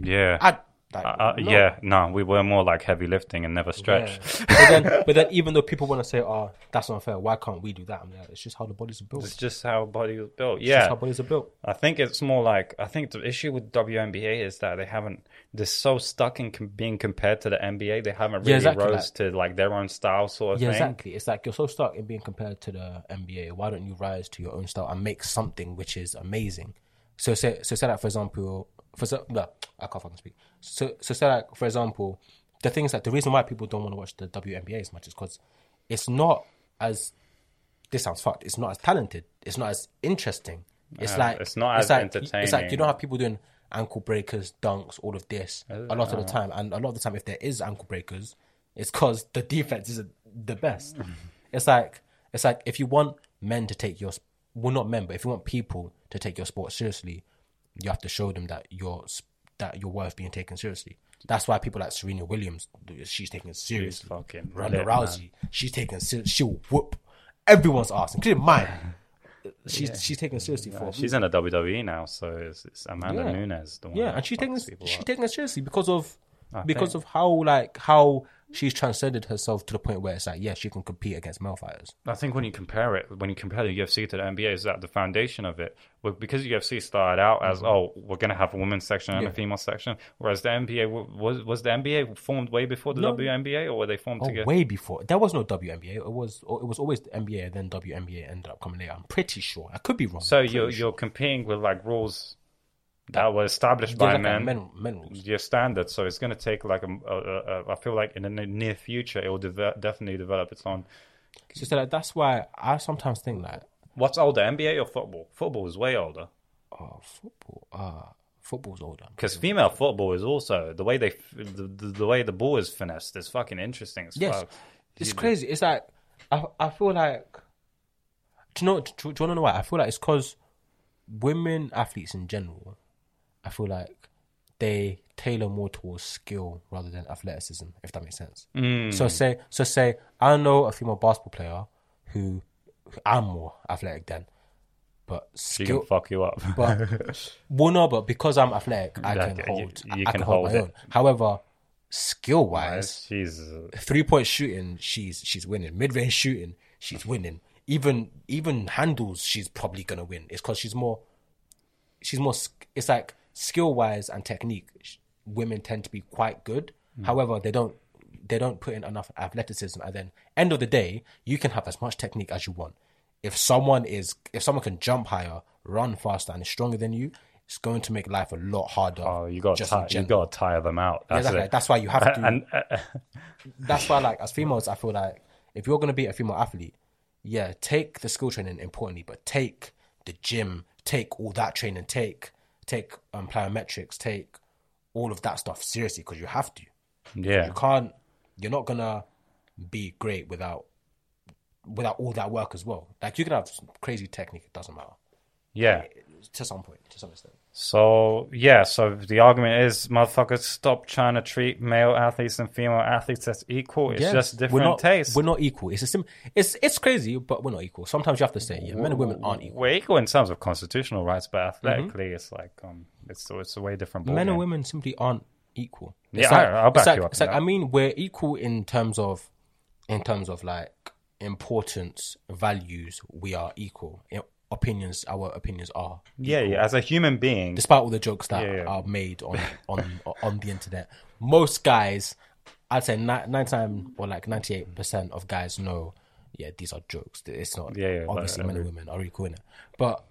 Yeah. I like, uh, no. Yeah, no, we were more like heavy lifting and never stretch. Yeah. but then, but then, even though people want to say, "Oh, that's unfair," why can't we do that? Like, it's just how the bodies are built. It's just how body was built. It's Yeah, just how bodies are built. I think it's more like I think the issue with WNBA is that they haven't. They're so stuck in com- being compared to the NBA. They haven't really Yeah, exactly, rose to like their own style sort of Yeah, thing. exactly. It's like you're so stuck in being compared to the NBA. Why don't you rise to your own style and make something which is amazing? So say so say like for example, for so, no, I can't fucking speak. So so say like for example, the thing is that the reason why people don't want to watch the WNBA as much is because it's not as this sounds fucked. It's not as talented. It's not as interesting. It's Uh, like it's not as like, It's like you don't have people doing ankle breakers, dunks, all of this a lot of the time. And a lot of the time, if there is ankle breakers, it's because the defense isn't the best. it's like it's like if you want men to take your well, not men, but if you want people to take your sport seriously, you have to show them that you're that you're worth being taken seriously. That's why people like Serena Williams, she's taken seriously. fucking Ronda lit, man. Rousey, she's taken she'll whoop everyone's ass, including mine. She's she's taken seriously for She's in the WWE now, so it's, it's Amanda Yeah. Nunes. The one yeah, and she's taking she's taking it seriously because of because think- of how like how she's transcended herself to the point where it's like yeah she can compete against male fighters. I think when you compare it, when you compare the UFC to the NBA, is that the foundation of it? Well, because UFC started out as oh, we're gonna have a women's section and a Mm-hmm. Female section, whereas the NBA was was the NBA formed way before the No. WNBA, or were they formed Oh, together? way before there was no WNBA. It was it was always the NBA. Then WNBA ended up coming later. I'm pretty sure. I could be wrong. So you're sure. you're competing with like rules that were established by like, men. men men. Your standards, so it's going to take like a, a, a. I feel like in the near future, it will deve- definitely develop its own. So, so like, that's why I sometimes think like What's older, NBA or football? Football is way older oh football ah football's older. because female football is also the way they the, the, the way the ball is finessed is fucking interesting. As Yes, fuck. it's crazy. It's like I I feel like do you know do, do you want to know why? I feel like it's because women athletes in general, I feel like they tailor more towards skill rather than athleticism, if that makes sense. Mm. So say, so say, I know a female basketball player who, who I'm more athletic than, but She skill. can fuck you up. But well, no, but because I'm athletic, I Yeah, can you- hold. you I can hold, hold my it. own. However, skill wise, She's uh, three point shooting, she's she's winning. Mid range shooting, she's winning. Even even handles, she's probably gonna win. It's because she's more. She's more. It's like skill wise and technique. Women tend to be quite good. However, they don't. They don't put in enough athleticism, and then end of the day, you can have as much technique as you want. If someone is, if someone can jump higher, run faster, and is stronger than you, it's going to make life a lot harder. oh, you got just in to you got to tire them out. That's exactly. it. That's why you have to and uh, that's why like as females i feel like if you're going to be a female athlete yeah take the skill training importantly but take the gym take all that training take take um plyometrics take all of that stuff seriously because you have to. Yeah, you can't you're not gonna be great without without all that work as well. Like you can have crazy technique it doesn't matter. Yeah. to some point to some extent So yeah, so the argument is, motherfuckers, stop trying to treat male athletes and female athletes as equal. It's Yes. just we're different not, tastes. we're not equal it's a sim- it's it's crazy but we're not equal sometimes you have to say yeah men and women aren't equal We're equal in terms of constitutional rights, but athletically, it's like um, it's it's a way different. men and women simply aren't equal. Yeah, like, I- I'll back it's like, you up It's like that. I mean, we're equal in terms of, in terms of like importance, values. We are equal. In opinions, our opinions are. Yeah, yeah. As a human being, Despite all the jokes that Yeah, yeah. are made on on on the internet, most guys, I'd say ninety nine or like ninety eight percent of guys know. Yeah, these are jokes. It's not. Yeah, yeah, obviously, men and women are equal in it, but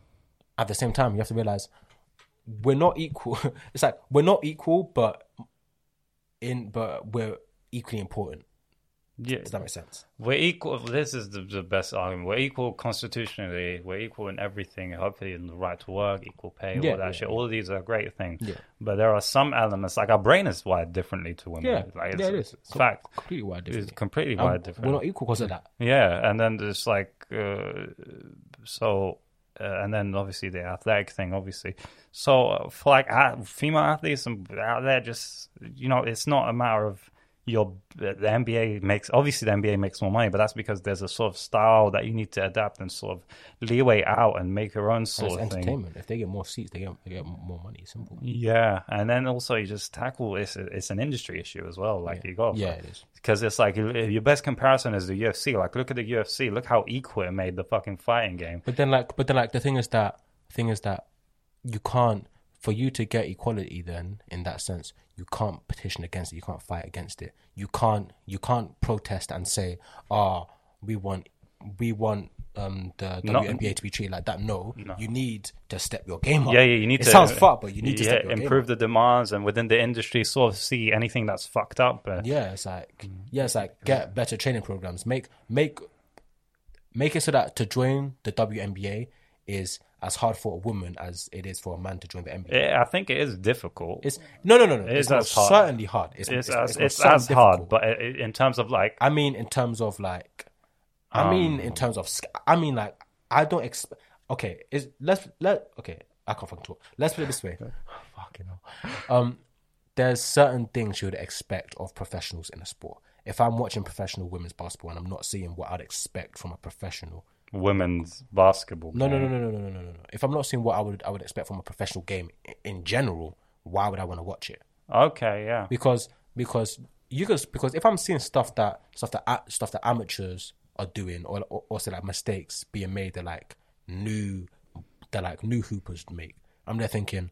at the same time, you have to realize we're not equal. it's like we're not equal, but in but we're equally important. Yeah, Does that make sense? we're equal. This is the, the best argument. We're equal constitutionally. We're equal in everything. Hopefully, in the right to work, equal pay, Yeah, all that yeah, shit. All of these are great things. Yeah. But there are some elements, like our brain is wired differently to women. Yeah, like, yeah, it's, is. it's fact. Completely wide It's different. completely Um, wired different. We're not equal because of that. Yeah, and then there's like uh, so, uh, and then obviously the athletic thing, obviously. So uh, for like a- female athletes and out there, just you know, it's not a matter of your the NBA makes obviously the NBA makes more money, but that's because there's a sort of style that you need to adapt and sort of leeway out and make your own sort of thing. entertainment. If they get more seats, they get they get more money. Simple. Yeah, and then also you just tackle it's it's an industry issue as well. Like you got Yeah, it is. because it's like your best comparison is the UFC. Like, look at the UFC. Look how equal it made the fucking fighting game. But then, like, but then, like, the thing is that thing is that you can't for you to get equality. Then, in that sense, you can't petition against it. You can't fight against it. You can't you can't protest and say, "Ah, we want we want." Um, the No. WNBA to be treated like that. No, you need to step your game up. Yeah, yeah. You need it to. sounds fucked, but you need to yeah, step your game improve the demands and within the industry, sort of see anything that's fucked up. Uh, Yeah, it's like yeah, it's like get better training programs. Make make make it so that to join the WNBA is as hard for a woman as it is for a man to join the NBA. yeah, I think it is difficult. It's no, no, no, no. It It's is not hard. certainly hard. It's it's it's, as, it's, it's as hard, but in terms of like, I mean, in terms of like, I mean, in terms of, I mean, like, I don't expect. Okay, is let's let okay. I can't fucking talk. Let's put it this way. fucking hell. Um, there's certain things you would expect of professionals in a sport. If I'm watching professional women's basketball and I'm not seeing what I'd expect from a professional, women's basketball. no, no, no, no, no, no, no, no, no. If I'm not seeing what I would I would expect from a professional game in general, why would I want to watch it? Okay, yeah. because because you guys because if I'm seeing stuff that stuff that stuff that amateurs are doing or or, or say like mistakes being made that like new that like new hoopers make, I'm there thinking,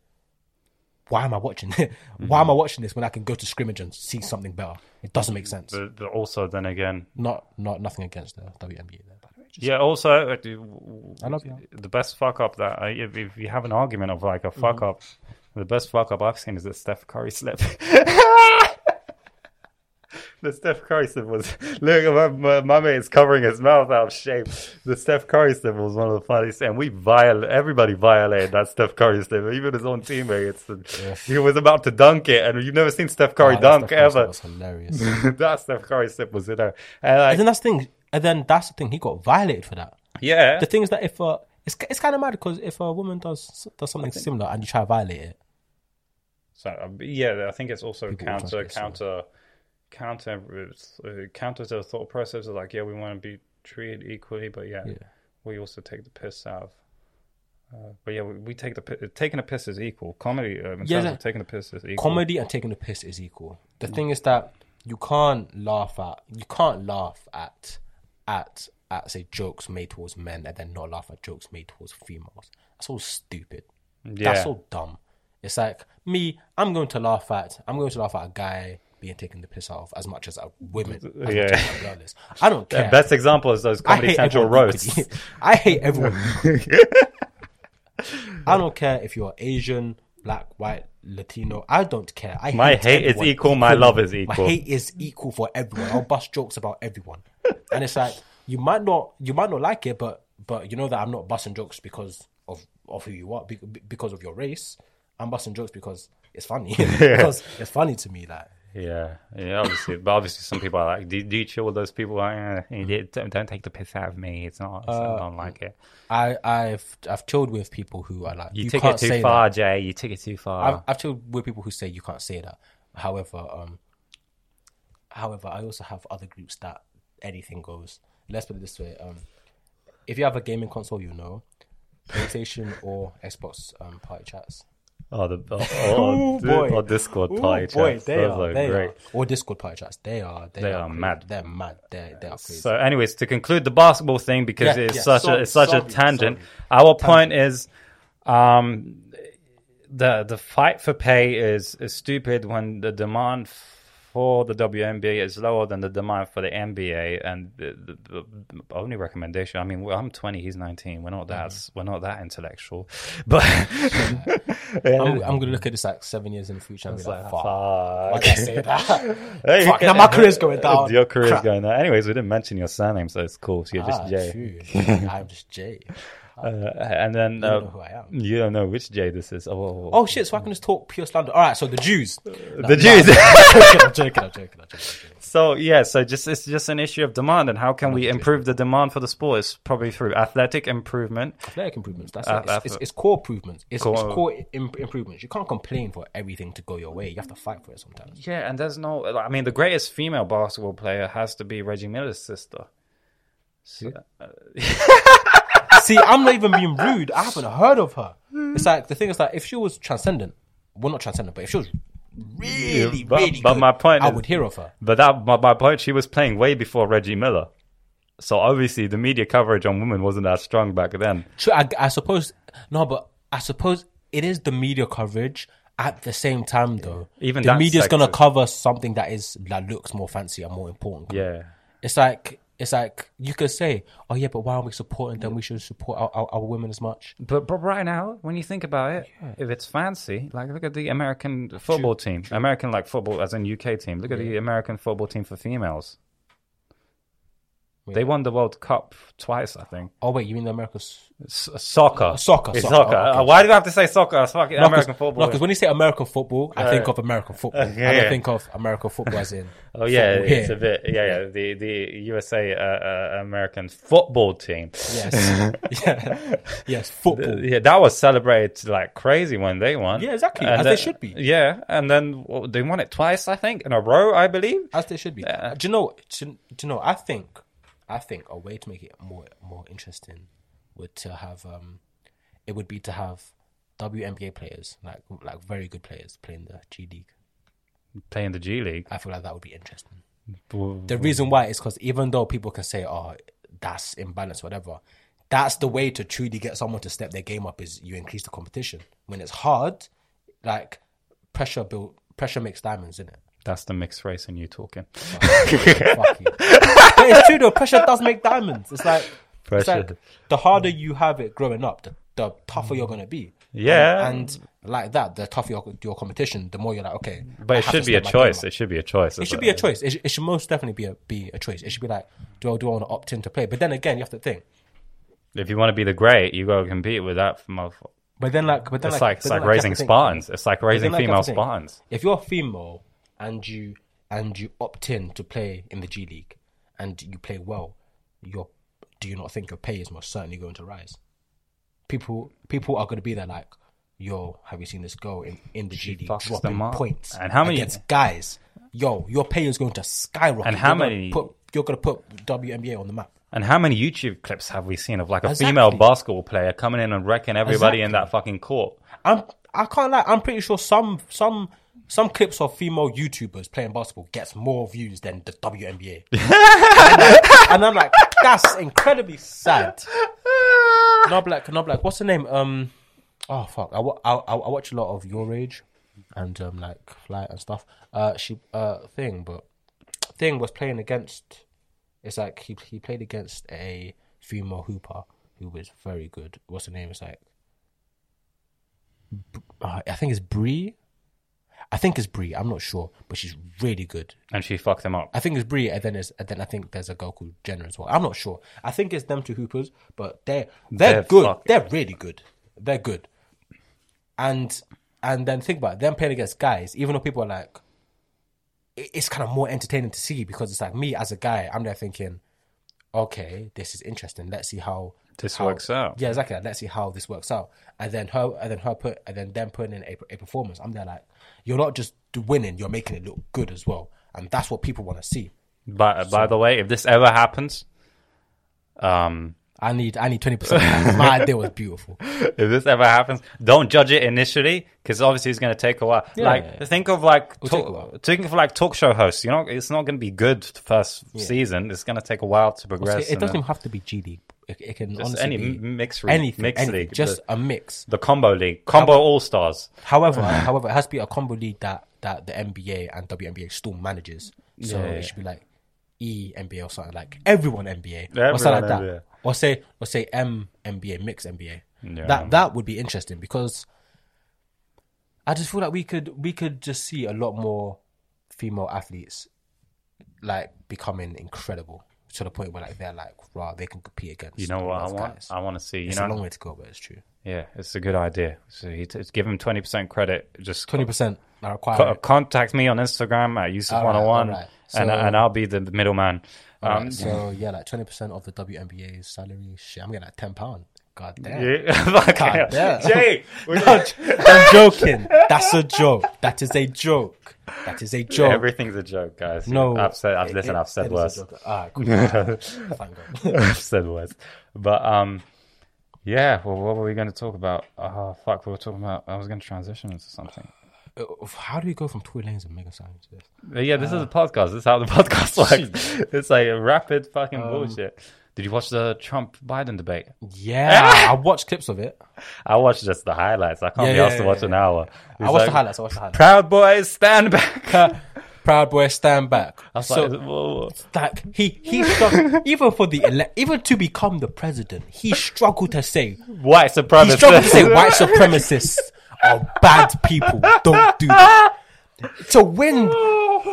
why am I watching it? Why am I mm-hmm. watching this when I can go to scrimmage and see something better? It doesn't make sense. But, but also, then again, Not not nothing against the WNBA there, by the way. Just- yeah. Also, uh, I love you. the best fuck up that I, if, if you have an argument of like a fuck Mm-hmm. up, the best fuck up I've seen is the Steph Curry slip. the Steph Curry slip was look, my, my, my mate's covering his mouth out of shame. The Steph Curry slip was one of the funniest, and we violate everybody violated that Steph Curry slip, even his own teammates. And He was about to dunk it, and you've never seen Steph Curry Oh, that's dunk the first one ever. was hilarious. that Steph Curry slip was in there, and like, and then that's the thing. And then that's the thing. He got violated for that. yeah, The thing is that if uh, it's it's kind of mad because if a woman does does something similar and you try to violate it, So uh, yeah, I think it's also counter counter counter uh, counter to the thought process of like, yeah, we want to be treated equally, but yeah, Yeah. we also take the piss out of. Uh, but yeah, we, we take the taking the piss is equal. Comedy, um, in Yeah, terms of taking the piss is equal. comedy and taking the piss is equal. The thing is that you can't laugh at you can't laugh at at at say jokes made towards men and then not laugh at jokes made towards females. That's all stupid. Yeah. That's all dumb. It's like me, I'm going to laugh at I'm going to laugh at a guy being taken the piss out of as much as a women. As Yeah. as a girl is. I don't The care. best example is those Comedy Central roasts. I hate everyone. I don't care if you're Asian, black, white, Latino. I don't care. I My hate is equal, my love is equal. My hate is equal for everyone. I'll bust jokes about everyone, and it's like you might not, you might not like it, but but you know that I'm not busting jokes because of of who you are, because of your race. I'm busting jokes because it's funny. because it's funny to me. Like Yeah, yeah, obviously, but obviously, some people are like, "Do, do you chill with those people?" Like, eh, don't, don't take the piss out of me. It's not. It's, I don't like it. I I've I've chilled with people who are like You, you, took it too far, that. Jay. You took it too far. I've, I've chilled with people who say you can't say that. However, um, however, I also have other groups that anything goes. Let's put it this way: um, if you have a gaming console, you know, PlayStation or Xbox um, party chats. Oh, the oh, Oh, oh, Discord Ooh, party boy, chats. they Those are, are they great. are, or Discord party chats. They are, they, They are, are mad. They're mad. They they are crazy. So, anyways, to conclude the basketball thing because Yeah, it's yeah, such a it's such sorry, a tangent. sorry. Our point is, um, the the fight for pay is is stupid when the demand for the WNBA is lower than the demand for the NBA, and the, the, the only recommendation. I mean, I'm 20, he's 19. We're not that Mm-hmm. we're not that intellectual, but I'm, I'm gonna look at this like seven years in the future and be like, like, fuck. fuck. I say that? Hey, Fuck, now my career's going down. Your career's Crap. going down. Anyways, we didn't mention your surname, so it's cool. So you're just Ah, Jay. true. I'm just Jay. Uh, and then uh, know who I am. You don't know which Jay this is. Oh, Oh shit! So I can just talk pure slander. All right. So the Jews. the Jews. I'm joking. I'm joking. I'm joking. I'm joking. so yeah, so just it's just an issue of demand, and how can we improve the demand for the sport? It's probably through athletic improvement. Athletic improvements. That's Uh, it. It's, it's, it's core improvements. It's Core- it's core Im- improvements. You can't complain for everything to go your way. You have to fight for it sometimes. Yeah, and there's no. I mean, the greatest female basketball player has to be Reggie Miller's sister. So, See, I'm not even being rude. I haven't heard of her. It's like the thing is that if she was transcendent, well, not transcendent, but if she was really, Yeah, but- really but good, my point I is- would hear of her. but that my, my point, she was playing way before Reggie Miller. So obviously, the media coverage on women wasn't that strong back then. True, I, I suppose no, but I suppose it is the media coverage. At the same time, though, Even the media's gonna cover something that is that looks more fancy and more important. Yeah. It's like it's like you could say, "Oh yeah, but why aren't we supporting them? We should support our, our, our women as much." But but right now, when you think about it, if it's fancy, like look at the American football team, American like football as in UK team. Look at the American football team for females. They won the World Cup twice, I think. Oh wait, you mean the America's? S- soccer, soccer, It's soccer. soccer. Oh, okay. Uh, Why do I have to say soccer? It's fucking American football. No, because when you say American football, I think of American football. yeah, I don't yeah. think of American football as in. oh yeah, football it's here. a bit. Yeah, yeah. The the USA uh, uh, American football team. Yes, yeah, yes, football. Yeah, that was celebrated like crazy when they won. Yeah, exactly, And as they should be. Yeah, and then well, they won it twice, I think, in a row, I believe. as they should be. Do you know? Do, do you know? I think, I think a way to make it more more interesting would to have um, it would be to have WNBA players like like very good players playing the G League. Playing the G League. I feel like that would be interesting. Well, The reason why is because even though people can say, "Oh, that's imbalanced," whatever, that's the way to truly get someone to step their game up. Is you increase the competition when it's hard, like pressure build pressure makes diamonds, isn't it? That's the mixed race and you talking. Fuck you. But it's true though. Pressure does make diamonds. It's like, it's Pressure. like the harder you have it growing up, the, the tougher you're gonna be. Yeah. and, and like that, the tougher your, your competition, the more you're like, okay. But I it have should to be a step my game choice. up. It should be a choice. It should be a choice. It, sh- it should most definitely be a be a choice. It should be like, do I do I want to opt in to play? But then again, you have to think. If you want to be the great, you got to compete with that. motherf- But then like, but then It's like, but it's then, like you have raising think. Spartans. It's like raising then, like, you female have to think, Spartans. If you're female and you and you opt in to play in the G League and you play well, your do you not think your pay is most certainly going to rise? People people are going to be there like, yo, have you seen this girl in, in the G League dropping points And how many- against guys? Yo, your pay is going to skyrocket. And how You're gonna many- Put, you're going to put WNBA on the map. And how many YouTube clips have we seen of like a Exactly. female basketball player coming in and wrecking everybody in that fucking court? I'm I can't lie. I'm pretty sure some some some clips of female YouTubers playing basketball gets more views than the WNBA. and, I, and I'm like, that's incredibly sad. And I'm like, and I'm like, what's the name? Um, oh fuck, I, wa- I, I, I watch a lot of Your Age and um like Flight and stuff. Uh, she uh thing, but thing was playing against. It's like he he played against a female hooper who was very good. What's the name? It's like uh, I think it's Brie. I think it's Brie. I'm not sure, but she's really good. And she fucked them up. I think it's Brie, and then it's, and then I think there's a girl called Jenna as well. I'm not sure. I think it's them two hoopers, but they're they're, They're good. fucking- They're really good. They're good. And and then think about it, them playing against guys. Even though people are like, it's kind of more entertaining to see because it's like me as a guy. I'm there thinking, okay, this is interesting. Let's see how This how- works out. Yeah, exactly. Let's see how this works out. And then her, and then her put, and then them putting in a, a performance. I'm there like, you're not just winning, you're making it look good as well, and that's what people want to see. But by the way, if this ever happens, um, I need, I need twenty percent. My idea was beautiful. if this ever happens, don't judge it initially because obviously it's going to take a while. Yeah. like think of like It'll take a talk, think of like talk show hosts. You know, it's not going to be good the first season. It's going to take a while to progress. it and doesn't then even have to be G League. It, it can just honestly any be m- mixed league, anything, mixed anything, league, just the, a mix. the combo league, combo all stars. However, however, it has to be a combo league that that the NBA and WNBA still manages. So Yeah, it should be like E NBA or something like everyone NBA or something like NBA. that. Or say or say M NBA mix NBA. Yeah. That that would be interesting because I just feel like we could we could just see a lot more female athletes like becoming incredible to the point where like they're like wow they can compete against You know what I want? guys. I want to see. You It's know, a long way to go, but it's true. yeah, it's a good idea. So you t- give him twenty percent credit. Just Twenty percent I require. co- contact me on Instagram at Yusuf one hundred one, alright. and and I'll be the middleman. Um, Alright, so yeah, like twenty percent of the WNBA's salary. Shit, I'm getting like ten pound. God damn. yeah. God damn. Jay, I'm joking. That's a joke. That is a joke. That is a joke. everything's a joke, guys. no, I've said. I've it- listen. it- I've said worse. Alright, cool. I've said worse. But um, yeah. Well, what were we going to talk about? Oh fuck, we were talking about. I was going to transition into something. Uh, How do we go from Tory Lanez and Mega Science to this? Yeah, this is a podcast. This is how the podcast works. it's like rapid fucking bullshit. Did you watch the Trump Biden debate? Yeah, I watched clips of it. I watched just the highlights. I can't Yeah, be yeah, asked to yeah, watch yeah. an hour. I watched the like, highlights. I watched the highlights. Proud boys, stand back. Proud boy, stand back. I was so, like, whoa. like he he struggled even for the ele- even to become the president. He struggled to say white he struggled to say white supremacists are bad people. Don't do that. To win,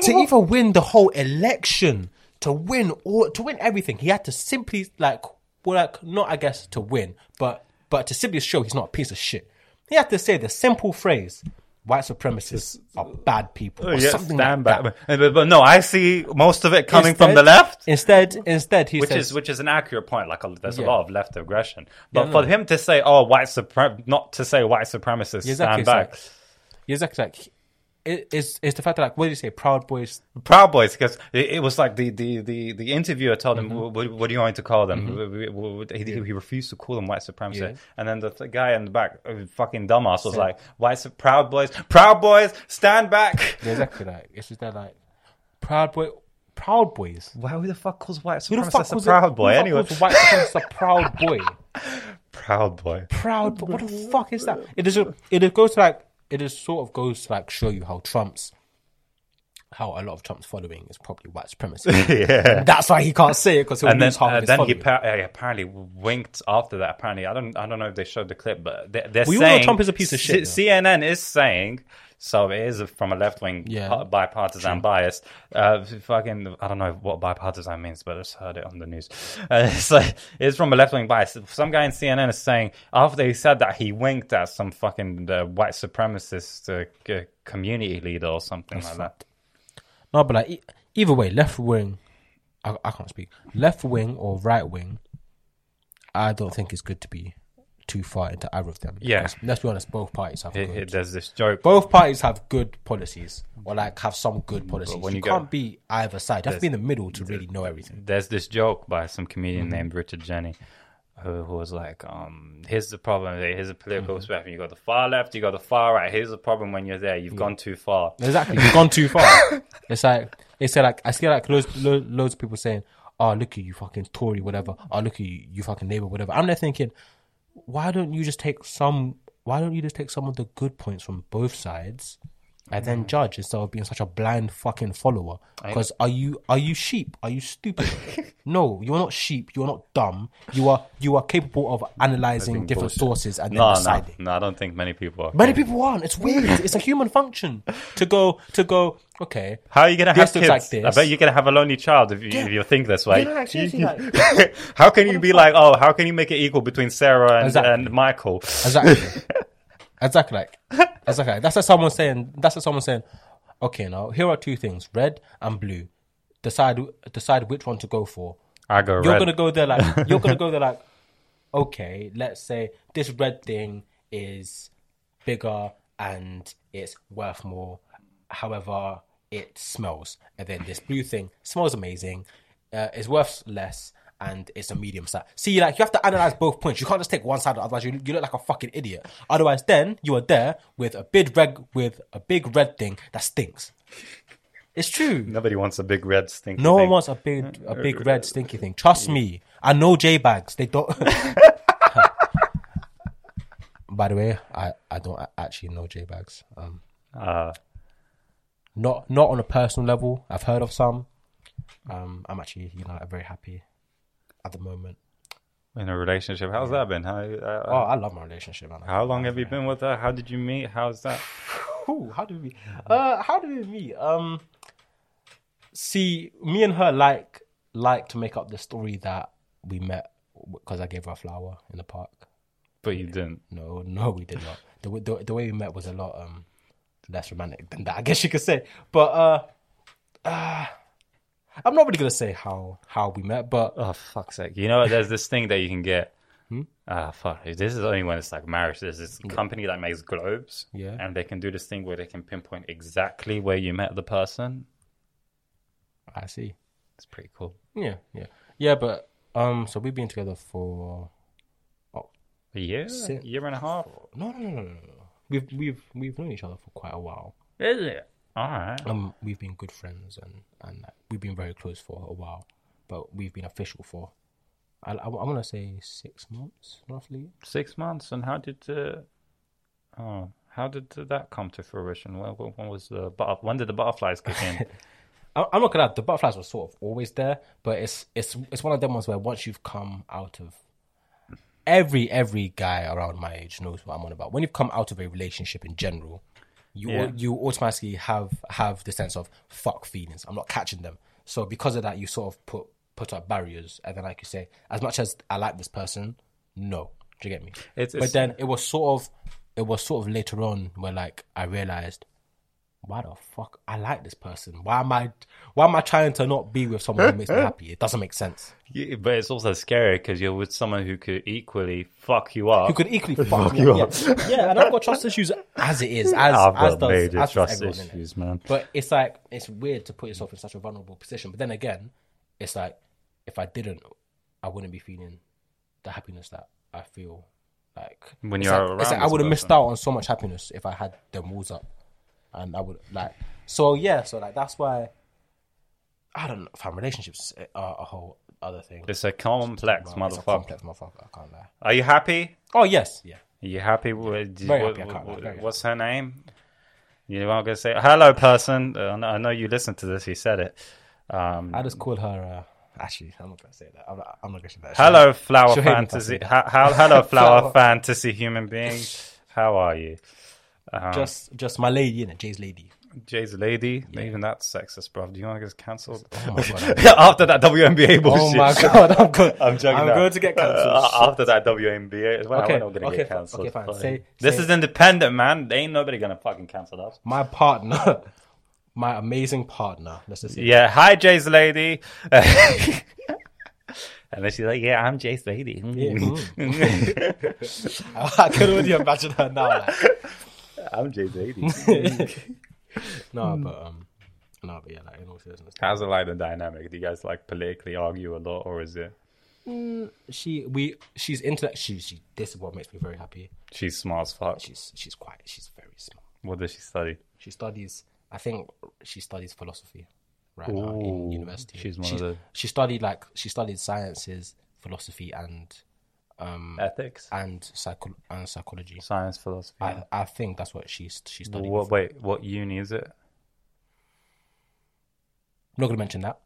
to even win the whole election, to win all, to win everything, he had to simply like, work not I guess to win, but but to simply show he's not a piece of shit. He had to say the simple phrase. White supremacists are bad people, oh, or Yeah, something stand like back. that. But, but no, I see most of it coming from the left. Instead, instead, he which says, is which is an accurate point. Like a, there's a lot of left aggression, but Yeah, for him to say, "Oh, white suprem," not to say white supremacists exactly, stand it's back. like, exactly, like, it, it's, it's the fact that, like, what did you say? Proud Boys Proud Boys, because it, it was like the the the, the interviewer told him, Mm-hmm. what, "What do you want to call them?" We- we- He, he refused to call them white supremacists, Yeah. and then the th- guy in the back, fucking dumbass, was like, "White su- Proud Boys, Proud Boys, stand back." Yeah, exactly. Like it's just that like proud boy, proud boys. Why who the fuck calls white Who the fuck supremacist a proud it? boy? Who Anyway, white supremacist a proud boy. proud boy. Proud, but what the fuck is that? It is. It goes to like. It is sort of goes to like show you how Trump's, how a lot of Trump's following is probably white supremacy. yeah. That's why he can't say it because he'll and then, half uh, his then he following. uh, apparently winked after that. Apparently, I don't, I don't know if they showed the clip, but they, they're We all know saying Trump is a piece of shit, C- CNN is saying so. It is from a left wing Yeah. bipartisan bias. Uh, fucking, I don't know what bipartisan means, but I just heard it on the news. Uh, it's like it's from a left wing bias. Some guy in CNN is saying after he said that he winked at some fucking uh, white supremacist uh, community leader or something like that. No, but like e- either way, left wing, I, I can't speak. Left wing or right wing, I don't think it's good to be too far into either of them. Yeah. Because let's be honest, both parties have It- good. it- there's this joke. both parties have good policies, or like have some good policies. when you, you go- can't be either side. You have to be in the middle to really know everything. there's this joke by some comedian Mm-hmm. named Richard Jeni who, who was like, um, here's the problem. Here's a political Mm-hmm. spectrum. You got the far left, you got the far right. Here's the problem when you're there. You've gone too far. Exactly, you've gone too far. It's like it's like I see like loads, lo- loads of people saying, "Oh, look at you, fucking Tory, whatever. Oh, look at you, you fucking Labour, whatever." I'm there thinking, why don't you just take some? Why don't you just take some of the good points from both sides? And Mm. then judge instead of being such a blind fucking follower. Because are you are you sheep? Are you stupid? no, you're not sheep. You're not dumb. You are you are capable of analyzing different bullshit. sources and then No, no, deciding. no. I don't think many people are. Many people aren't. It's weird. it's a human function to go to go. Okay, How are you gonna This have kids? like I bet you're gonna have a lonely child if you, if you think this way. Yeah, no, like, seriously, like- how can you be like, oh, how can you make it equal between Sarah and, Exactly. and Michael? exactly, exactly like exactly. Like, that's what someone saying. That's what someone saying. Okay, now here are two things: red and blue. Decide decide which one to go for. I go You're red. gonna go there like you're gonna go there like. Okay, let's say this red thing is bigger and it's worth more. However, it smells, and then this blue thing smells amazing. Uh, is worth less, and it's a medium size. See, like you have to analyze both points. You can't just take one side, otherwise you, you look like a fucking idiot. Otherwise, then you are there with a big red with a big red thing that stinks. It's true. Nobody wants a big red stinky. Thing. No one wants a big a big red stinky thing. Trust me. I know J bags. They don't. By the way, I, I don't actually know J bags. Um, Uh, not not on a personal level. I've heard of some. Um, I'm actually you know very happy at the moment. in a relationship, how's that been? How uh, Oh, I love my relationship, man. how long have you been with her? How did you meet? How's that? Ooh, how did we? Uh, how did we meet? Um, see, me and her like like to make up the story that we met because I gave her a flower in the park. But you didn't. No, no, we did not. The, the the way we met was a lot um less romantic than that, I guess you could say. But uh, uh I'm not really gonna say how how we met, but Oh fuck's sake! You know, there's this thing that you can get. Hmm? Ah, fuck. This is only when it's like marriage. There's this company that makes globes. Yeah. And they can do this thing where they can pinpoint exactly where you met the person. I see. It's pretty cool. Yeah, yeah, yeah. But um, so we've been together for oh, A year? Year and a half? no, no, no, no, no. no. We've we've we've known each other for quite a while. Is it? All right. Um, we've been good friends and and like, we've been very close for a while, but we've been official for. I, I, I want to say six months roughly. Six months. And how did uh, oh how did that come to fruition? When, when was the butter- when did the butterflies kick in? I- I'm not gonna lie, the butterflies were sort of always there, but it's it's it's one of them ones where once you've come out of every every guy around my age knows what I'm on about. When you've come out of a relationship in general, you Yeah. you automatically have have the sense of fuck feelings. I'm not catching them. So because of that, you sort of put put up barriers, and then like you say, as much as I like this person, no, do you get me? It's- but it's- then it was sort of it was sort of later on where like I realized why the fuck I like this person? Why am I why am I trying to not be with someone who makes me happy? It doesn't make sense. Yeah, but it's also scary because you're with someone who could equally fuck you up. Who could equally fuck you up. Yeah. yeah, and I've got trust issues as it is, as I've as got does, major as trust everyone, innit? issues, man. But it's like it's weird to put yourself in such a vulnerable position. But then again, it's like if I didn't, I wouldn't be feeling the happiness that I feel like When you're like, around like I would have missed out on so much happiness if I had them walls up, and I would like so yeah. So like that's why I don't know. Fam, relationships are a whole other thing. It's a complex It's a motherfucker. complex motherfucker. I can't lie. Are you happy? Oh yes, yeah. Are you happy with Very what- happy, I can't lie, what- very what's her name? You are gonna say hello, person. Uh, I know- you listened to this. You said it. Um, I just call her. Uh, actually, I'm not gonna say that. I'm not, I'm not gonna say that. hello, flower she'll hate me if I fantasy. say that. How, how, hello, Flower. fantasy human being. How are you? Um, Just, just my lady, innit? Jay's lady. Jay's lady. Even that's sexist, bro. Do you want to get cancelled? Oh. After that WNBA bullshit. oh my god. I'm good. I'm joking. I'm now. going to get cancelled. Uh, after that WNBA, as well, Okay, we're not gonna okay, get cancelled. okay, fine. Say- this say- is independent, man. Ain't nobody gonna fucking cancel us. my partner, my amazing partner. Let's just. Yeah. Hi, Jay's lady. and then she's like, "Yeah, I'm Jay Sadie." I can already imagine her now. Like, I'm Jay Sadie. no, but um, no, but yeah, like in all seriousness, How's it like the dynamic? Do you guys like politically argue a lot, or is it she we she's intellect. She she this is what makes me very happy. she's smart as fuck? She's she's quite she's very smart. What does she study? She studies. I think she studies philosophy right now in university. she's one of the- She studied like she studied sciences, philosophy, and um Ethics, and psycho and psychology. science, philosophy. I I think that's what she's she studied. what, wait, what uni is it? I'm not gonna mention that.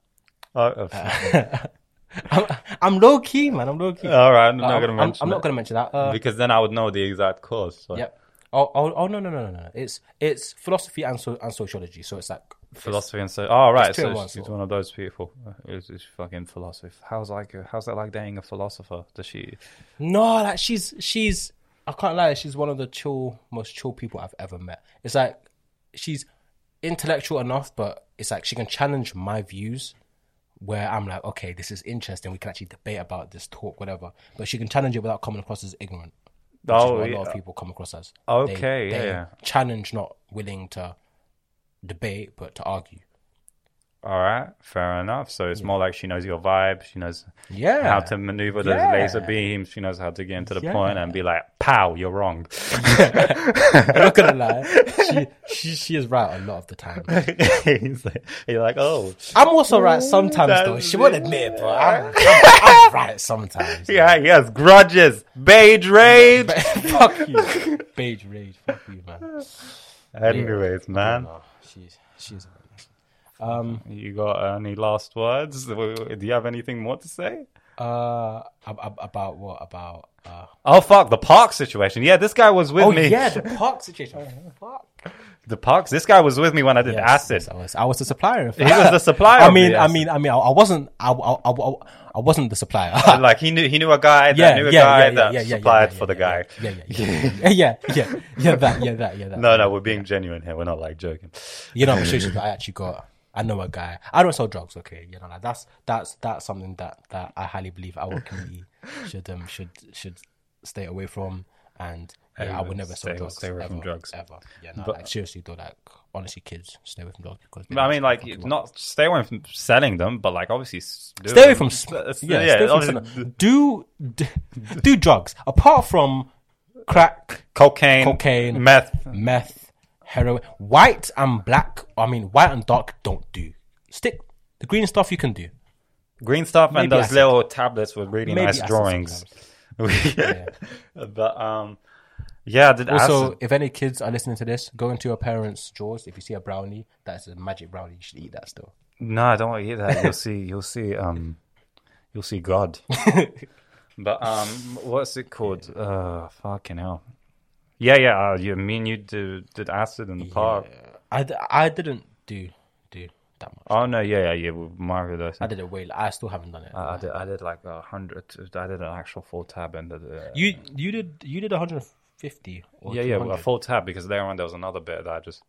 Oh, oh, I'm, I'm low key, man. I'm low key. all right. I'm not I'm, gonna I'm- mention. I'm not gonna mention that. Uh, because then I would know the exact course. So. Yep. Oh, oh, oh, no, no, no, no, no. It's it's philosophy and so and sociology. So it's like philosophy and so. Oh right, so she's one of those people. Uh, It's, it's fucking philosophy. How's like uh, how's that like dating a philosopher? Does she? no, like she's she's. I can't lie. She's one of the chill, most chill people I've ever met. It's like she's intellectual enough, but it's like she can challenge my views. Where I'm like, okay, this is interesting. We can actually debate about this, talk, whatever. But she can challenge it without coming across as ignorant. Which is Oh, what a yeah. lot of people come across as. Okay, They- they yeah. Challenge, not willing to debate, but to argue. All right, fair enough. So it's more like she knows your vibe. She knows Yeah. how to maneuver those Yeah. laser beams. She knows how to get into the Yeah. point and be like, "Pow, you're wrong." I'm not gonna lie. She, she she is right a lot of the time. He's like, you're like, "Oh, I'm also right sometimes though. She won't admit it, but I'm, I'm, I'm right sometimes. yeah, he has grudges, beige rage." Fuck you, beige rage. Fuck you, man. Anyways, man, She's she's. Um. you got any last words? Do you have anything more to say? Uh. ab- ab- About what? About. Uh. Oh fuck, the park situation. Yeah, this guy was with Oh me. yeah, the park situation. Fuck. The parks. This guy was with me when I did Yes, acid. yes, I was. I was the supplier. He was the supplier. I mean, I mean, I mean, I, I wasn't. I, I, I, I wasn't the supplier. like he knew he knew a guy that yeah, knew a yeah, guy yeah, yeah, that yeah, yeah, supplied yeah, for the guy. Yeah, yeah, yeah, yeah, yeah, yeah, yeah, that, yeah, that, yeah, that. No, no, we're being genuine here. We're not like joking. You know, I'm sure I actually got. I know a guy. I don't sell drugs. Okay, you know, like that's that's that's something that that I highly believe our community should um should should stay away from. And yeah, I would never sell stay- drugs. stay away ever, from drugs. ever. Yeah, no, But- like seriously though, like honestly, kids stay away from drugs because. I mean, like, fuck you up. not stay away from selling them, but like, obviously, Stay away from yeah, stay away from selling- do, do drugs apart from crack, cocaine, Cocaine. meth. meth, heroin, white and black. I mean, white and dark don't do. Stick the green stuff you can do. green stuff, and those acid. little tablets with really Maybe nice drawings. Yeah. but um, yeah, I did Also, if any kids are listening to this, go into your parents' drawers. If you see a brownie, that's a magic brownie. You should eat that still. No, I don't want to eat that. You'll see. You'll see. Um, you'll see God. but um, what's it called? Uh, fucking hell. Yeah, yeah. Uh, you me and you did, did acid in the park. I, d- I didn't do do that much. Oh no, yeah, yeah, yeah. With Mario. I did it way. I still haven't done it. I, I did. I did like a hundred. I did an actual full tab and did. Uh, you you did you did 150 or yeah, yeah, 200? a full tab because there on there was another bit that I just.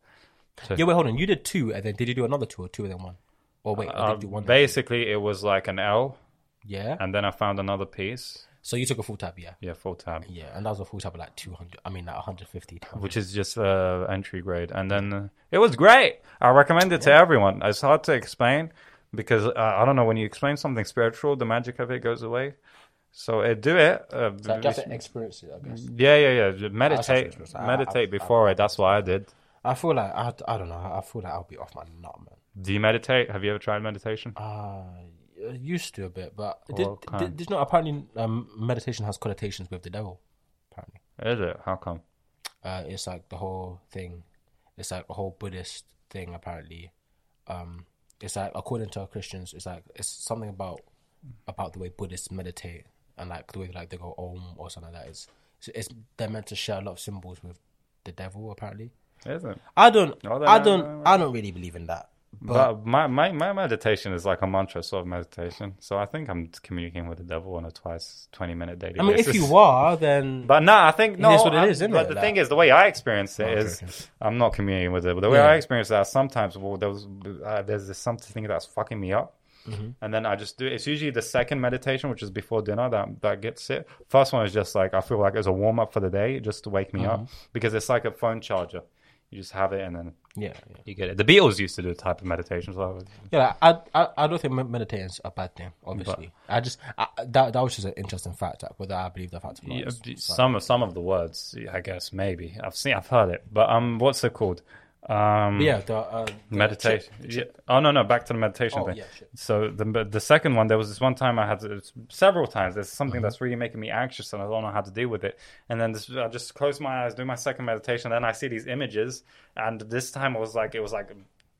Yeah, wait, hold on. You did two, and then did you do another two or two and then one? Or wait, Uh, did you one? basically, it was like an L, Yeah. and then I found another piece. So you took a full tab, yeah. Yeah, full tab, Yeah, and that was a full tab of like 200. I mean, like 150. 200. which is just uh, entry grade, and then uh, it was great. I recommend it to everyone. It's hard to explain because uh, I don't know when you explain something spiritual, the magic of it goes away. So uh, do it. Uh, So you have to experience it, I guess. yeah, yeah, yeah. Meditate. I- meditate I've- before it. That's what I did. I feel like I, I don't know. I feel like I'll be off my nut, man. Do you meditate? Have you ever tried meditation? Uh, I used to a bit, but did, What did, kind? did you know apparently um, meditation has connotations with the devil. Apparently, Is it? How come? uh, it's like the whole thing. It's like a whole Buddhist thing. Apparently, um, it's like according to Christians, it's like it's something about about the way Buddhists meditate and like the way like they go om or something like that is It's it's, they're meant to share a lot of symbols with the devil. Apparently, Is it? I don't. I don't. I don't really believe in that. But But my, my, my meditation is like a mantra sort of meditation. So I think I'm communicating with the devil on a twice, 20 minute daily I mean, if you are, then But no, I think no. is what it is, isn't but it? the Like- thing is, the way I experience it is. I'm not communicating with it. But the way Yeah. I experience that, sometimes well, there was, uh, there's this something that's fucking me up, and then I just do. It's usually the second meditation, which is before dinner, that that gets it. First one is just like I feel like it's a warm up for the day, just to wake me up because it's like a phone charger. You just have it and then Yeah, yeah. you get it. The Beatles used to do a type of meditation, so Yeah, I, I, I don't think med- meditating is a bad thing. Obviously, I just I, that that was just an interesting fact. like, Whether I believe the fact or not. Yeah, is- b- is some of some of the words, I guess maybe I've seen, I've heard it, but um, what's it called? Um, yeah, the, uh, the meditation. chip- Yeah. Oh no, no, back to the meditation Oh, thing. yeah. So the the second one, there was this one time I had to, several times. There's something Mm-hmm. that's really making me anxious, and I don't know how to deal with it. And then this, I just close my eyes, do my second meditation, then I see these images, and this time it was like it was like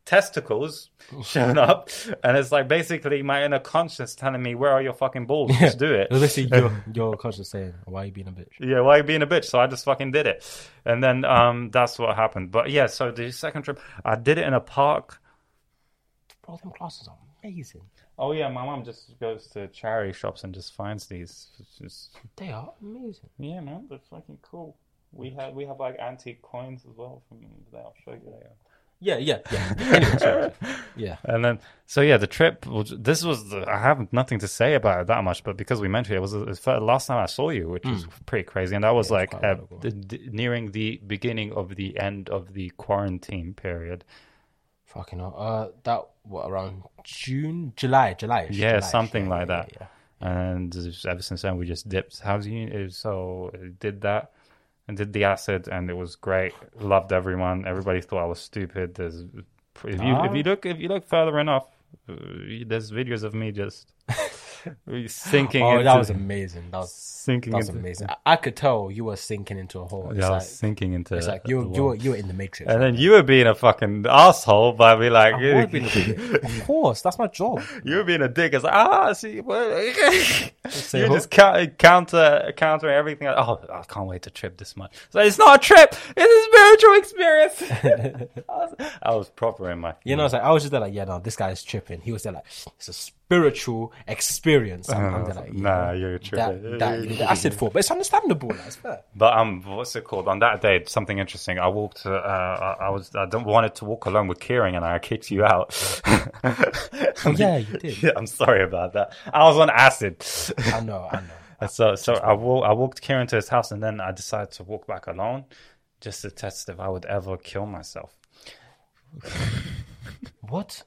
testicles showing up, and it's like basically my inner conscience telling me, "Where are your fucking balls? Just do it." Basically your your conscience saying, "Why are you being a bitch?" Yeah, why are you being a bitch? So I just fucking did it. And then um that's what happened. But yeah, so the second trip I did it in a park. Bro, them classes are amazing. Oh yeah, my mom just goes to charity shops and just finds these. Just- They are amazing. yeah, man, they're fucking cool. We have we have like antique coins as well from there. I'll show you later. Yeah, yeah, yeah. anyway, sorry. yeah. And then, so yeah, the trip. was- This was the, I have nothing to say about it that much, but because we mentioned it, it was the fir- last time I saw you, which was pretty crazy, and that was like quite a uh, while ago. the, the, nearing the beginning of the end of the quarantine period. Fucking hell. Uh, that what around June, July, July. Yeah, something like that. And ever since then, we just dipped. How's you? So uh, did that and did the acid, and it was great. Loved everyone. Everybody thought I was stupid. There's if you if you look if you look further enough, uh, there's videos of me just sinking. Oh, into, that was amazing. That was sinking that was into. amazing. I, I could tell you were sinking into a hole. It's Yeah, I was sinking into. it's like you you were you were in the matrix. and then you were being a fucking asshole by be like, I would be the- of course, that's my job. you were being a dick. It's like, ah, see, You're just cou- counter countering everything. Oh, I can't wait to trip this much. So it's not a trip; it's a spiritual experience. I, was, I was proper in my. You know, it's like I was just there like, yeah, no, this guy is tripping. He was there like, it's a spiritual experience. I'm, I'm like, nah, yeah, you're tripping. that, that, fall, but it's understandable. It's fair. But um, what's it called? On that day, something interesting. I walked. Uh, I, I was. I don't wanted to walk alone with Kieran, and I kicked you out. Oh, yeah, you did. Yeah, I'm sorry about that. I was on acid. I know, I know. And so so I, I walked Kieran to his house and then I decided to walk back alone just to test if I would ever kill myself. What?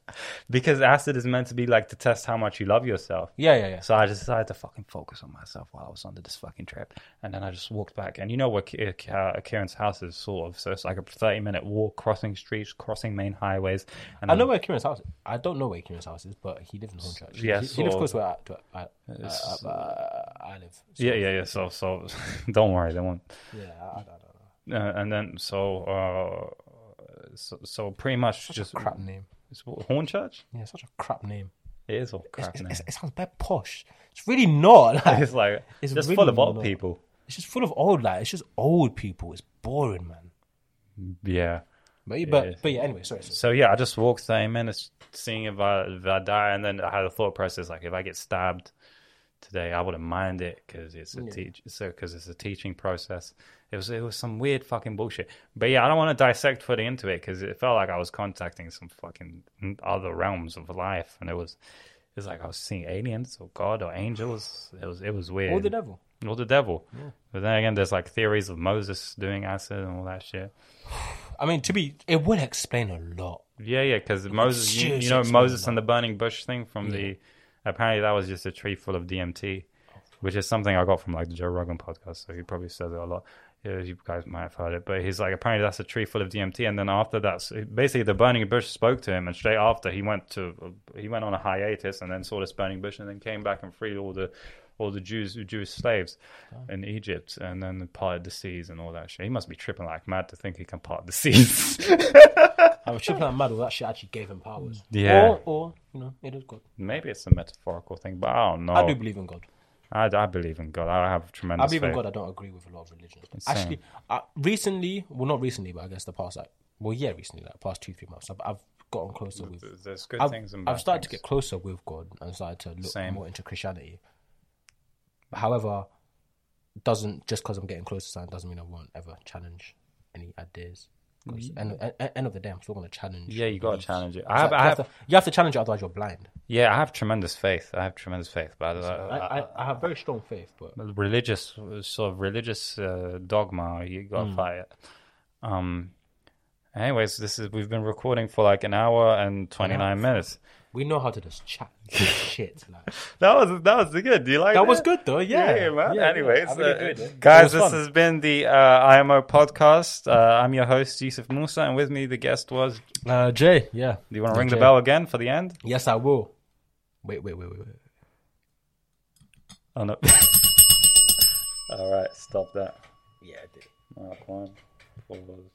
Because acid is meant to be like to test how much you love yourself. Yeah, yeah, yeah. So I just decided to fucking focus on myself while I was under this fucking trip. And then I just walked back. And you know where uh, Kieran's house is, sort of. So it's like a 30 minute walk, crossing streets, crossing main highways. And I know where Kieran's house is. I don't know where Kieran's house is, but he lives in Hornchurch. Yeah, he, he lives close to where I, to, I, uh, uh, I live. So, Yeah, yeah, yeah. So, so don't worry, they won't. yeah. I, I don't know. Uh, and then, so, uh, so, so pretty much just. a Crap name. It's what, Hornchurch? Yeah, such a crap name. It is all crap it's, name. it's, it sounds bad posh. It's really not. Like, It's like It's just really full of old not. people. it's just full of old. Like it's just old people. It's boring, man. Yeah. But yeah, but, but yeah. Anyway, sorry. sorry. So yeah, I just walked thirty minutes, seeing if I if I die, and then I had a thought process like if I get stabbed today, I wouldn't mind it because it's a teach so because it's a teaching process. It was it was some weird fucking bullshit. But yeah, I don't want to dissect further into it because it felt like I was contacting some fucking other realms of life, and it was. It was like I was seeing aliens or God or angels. It was it was weird. Or the devil. Or the devil. But then again, there's like theories of Moses doing acid and all that shit. I mean, to be, it would explain a lot. Yeah, yeah, because Moses, you, you know Moses and the burning bush thing from the. Apparently, that was just a tree full of DMT, which is something I got from like the Joe Rogan podcast. So he probably says it a lot. Yeah, you guys might have heard it, but he's like, apparently that's a tree full of DMT. And then after that, so basically the burning bush spoke to him, and straight after he went to uh, he went on a hiatus, and then saw this burning bush, and then came back and freed all the all the Jews Jewish slaves in Egypt, and then parted the seas and all that shit. He must be tripping like mad to think he can part the seas. I was tripping out mad. Well, that shit actually gave him powers. Yeah. Or, or you know, it is God. Maybe it's a metaphorical thing, but I don't know. I do believe in God. I, I believe in God. I have tremendous faith. I believe in faith. God. I don't agree with a lot of religions. Same. Actually, uh, recently, well, not recently, but I guess the past, like, well, yeah, recently, like, past two, three months, I've, I've gotten closer with. There's good I've, things and I've bad started to get closer with God and started to look Same. more into Christianity. However, doesn't just because I'm getting closer to something doesn't mean I won't ever challenge any ideas. 'Cause end, end, end of the day, I'm still gonna challenge. Yeah, you gotta challenge it. You I have, I have, to, you have to challenge it, otherwise you're blind. yeah, I have tremendous faith. I have tremendous faith, but uh, I, I, I have very strong faith, but religious sort of religious uh, dogma, you gotta Hmm. fight it. Um. Anyways, this is we've been recording for like an hour and twenty nine minutes. We know how to just chat shit. Like. That was that was good. Do you like That was good though. Yeah, Yeah, man. Yeah, Anyways, really uh, it. guys, this fun. has been the uh, IMO podcast. Uh, I'm your host, Yusuf Musa, and with me, the guest was. Uh, Jay. Yeah. Do you want to Yeah, ring the bell again for the end? Yes, I will. Wait, wait, wait, wait, wait. Oh no! All right, stop that. Yeah, I did. Mark one, pause.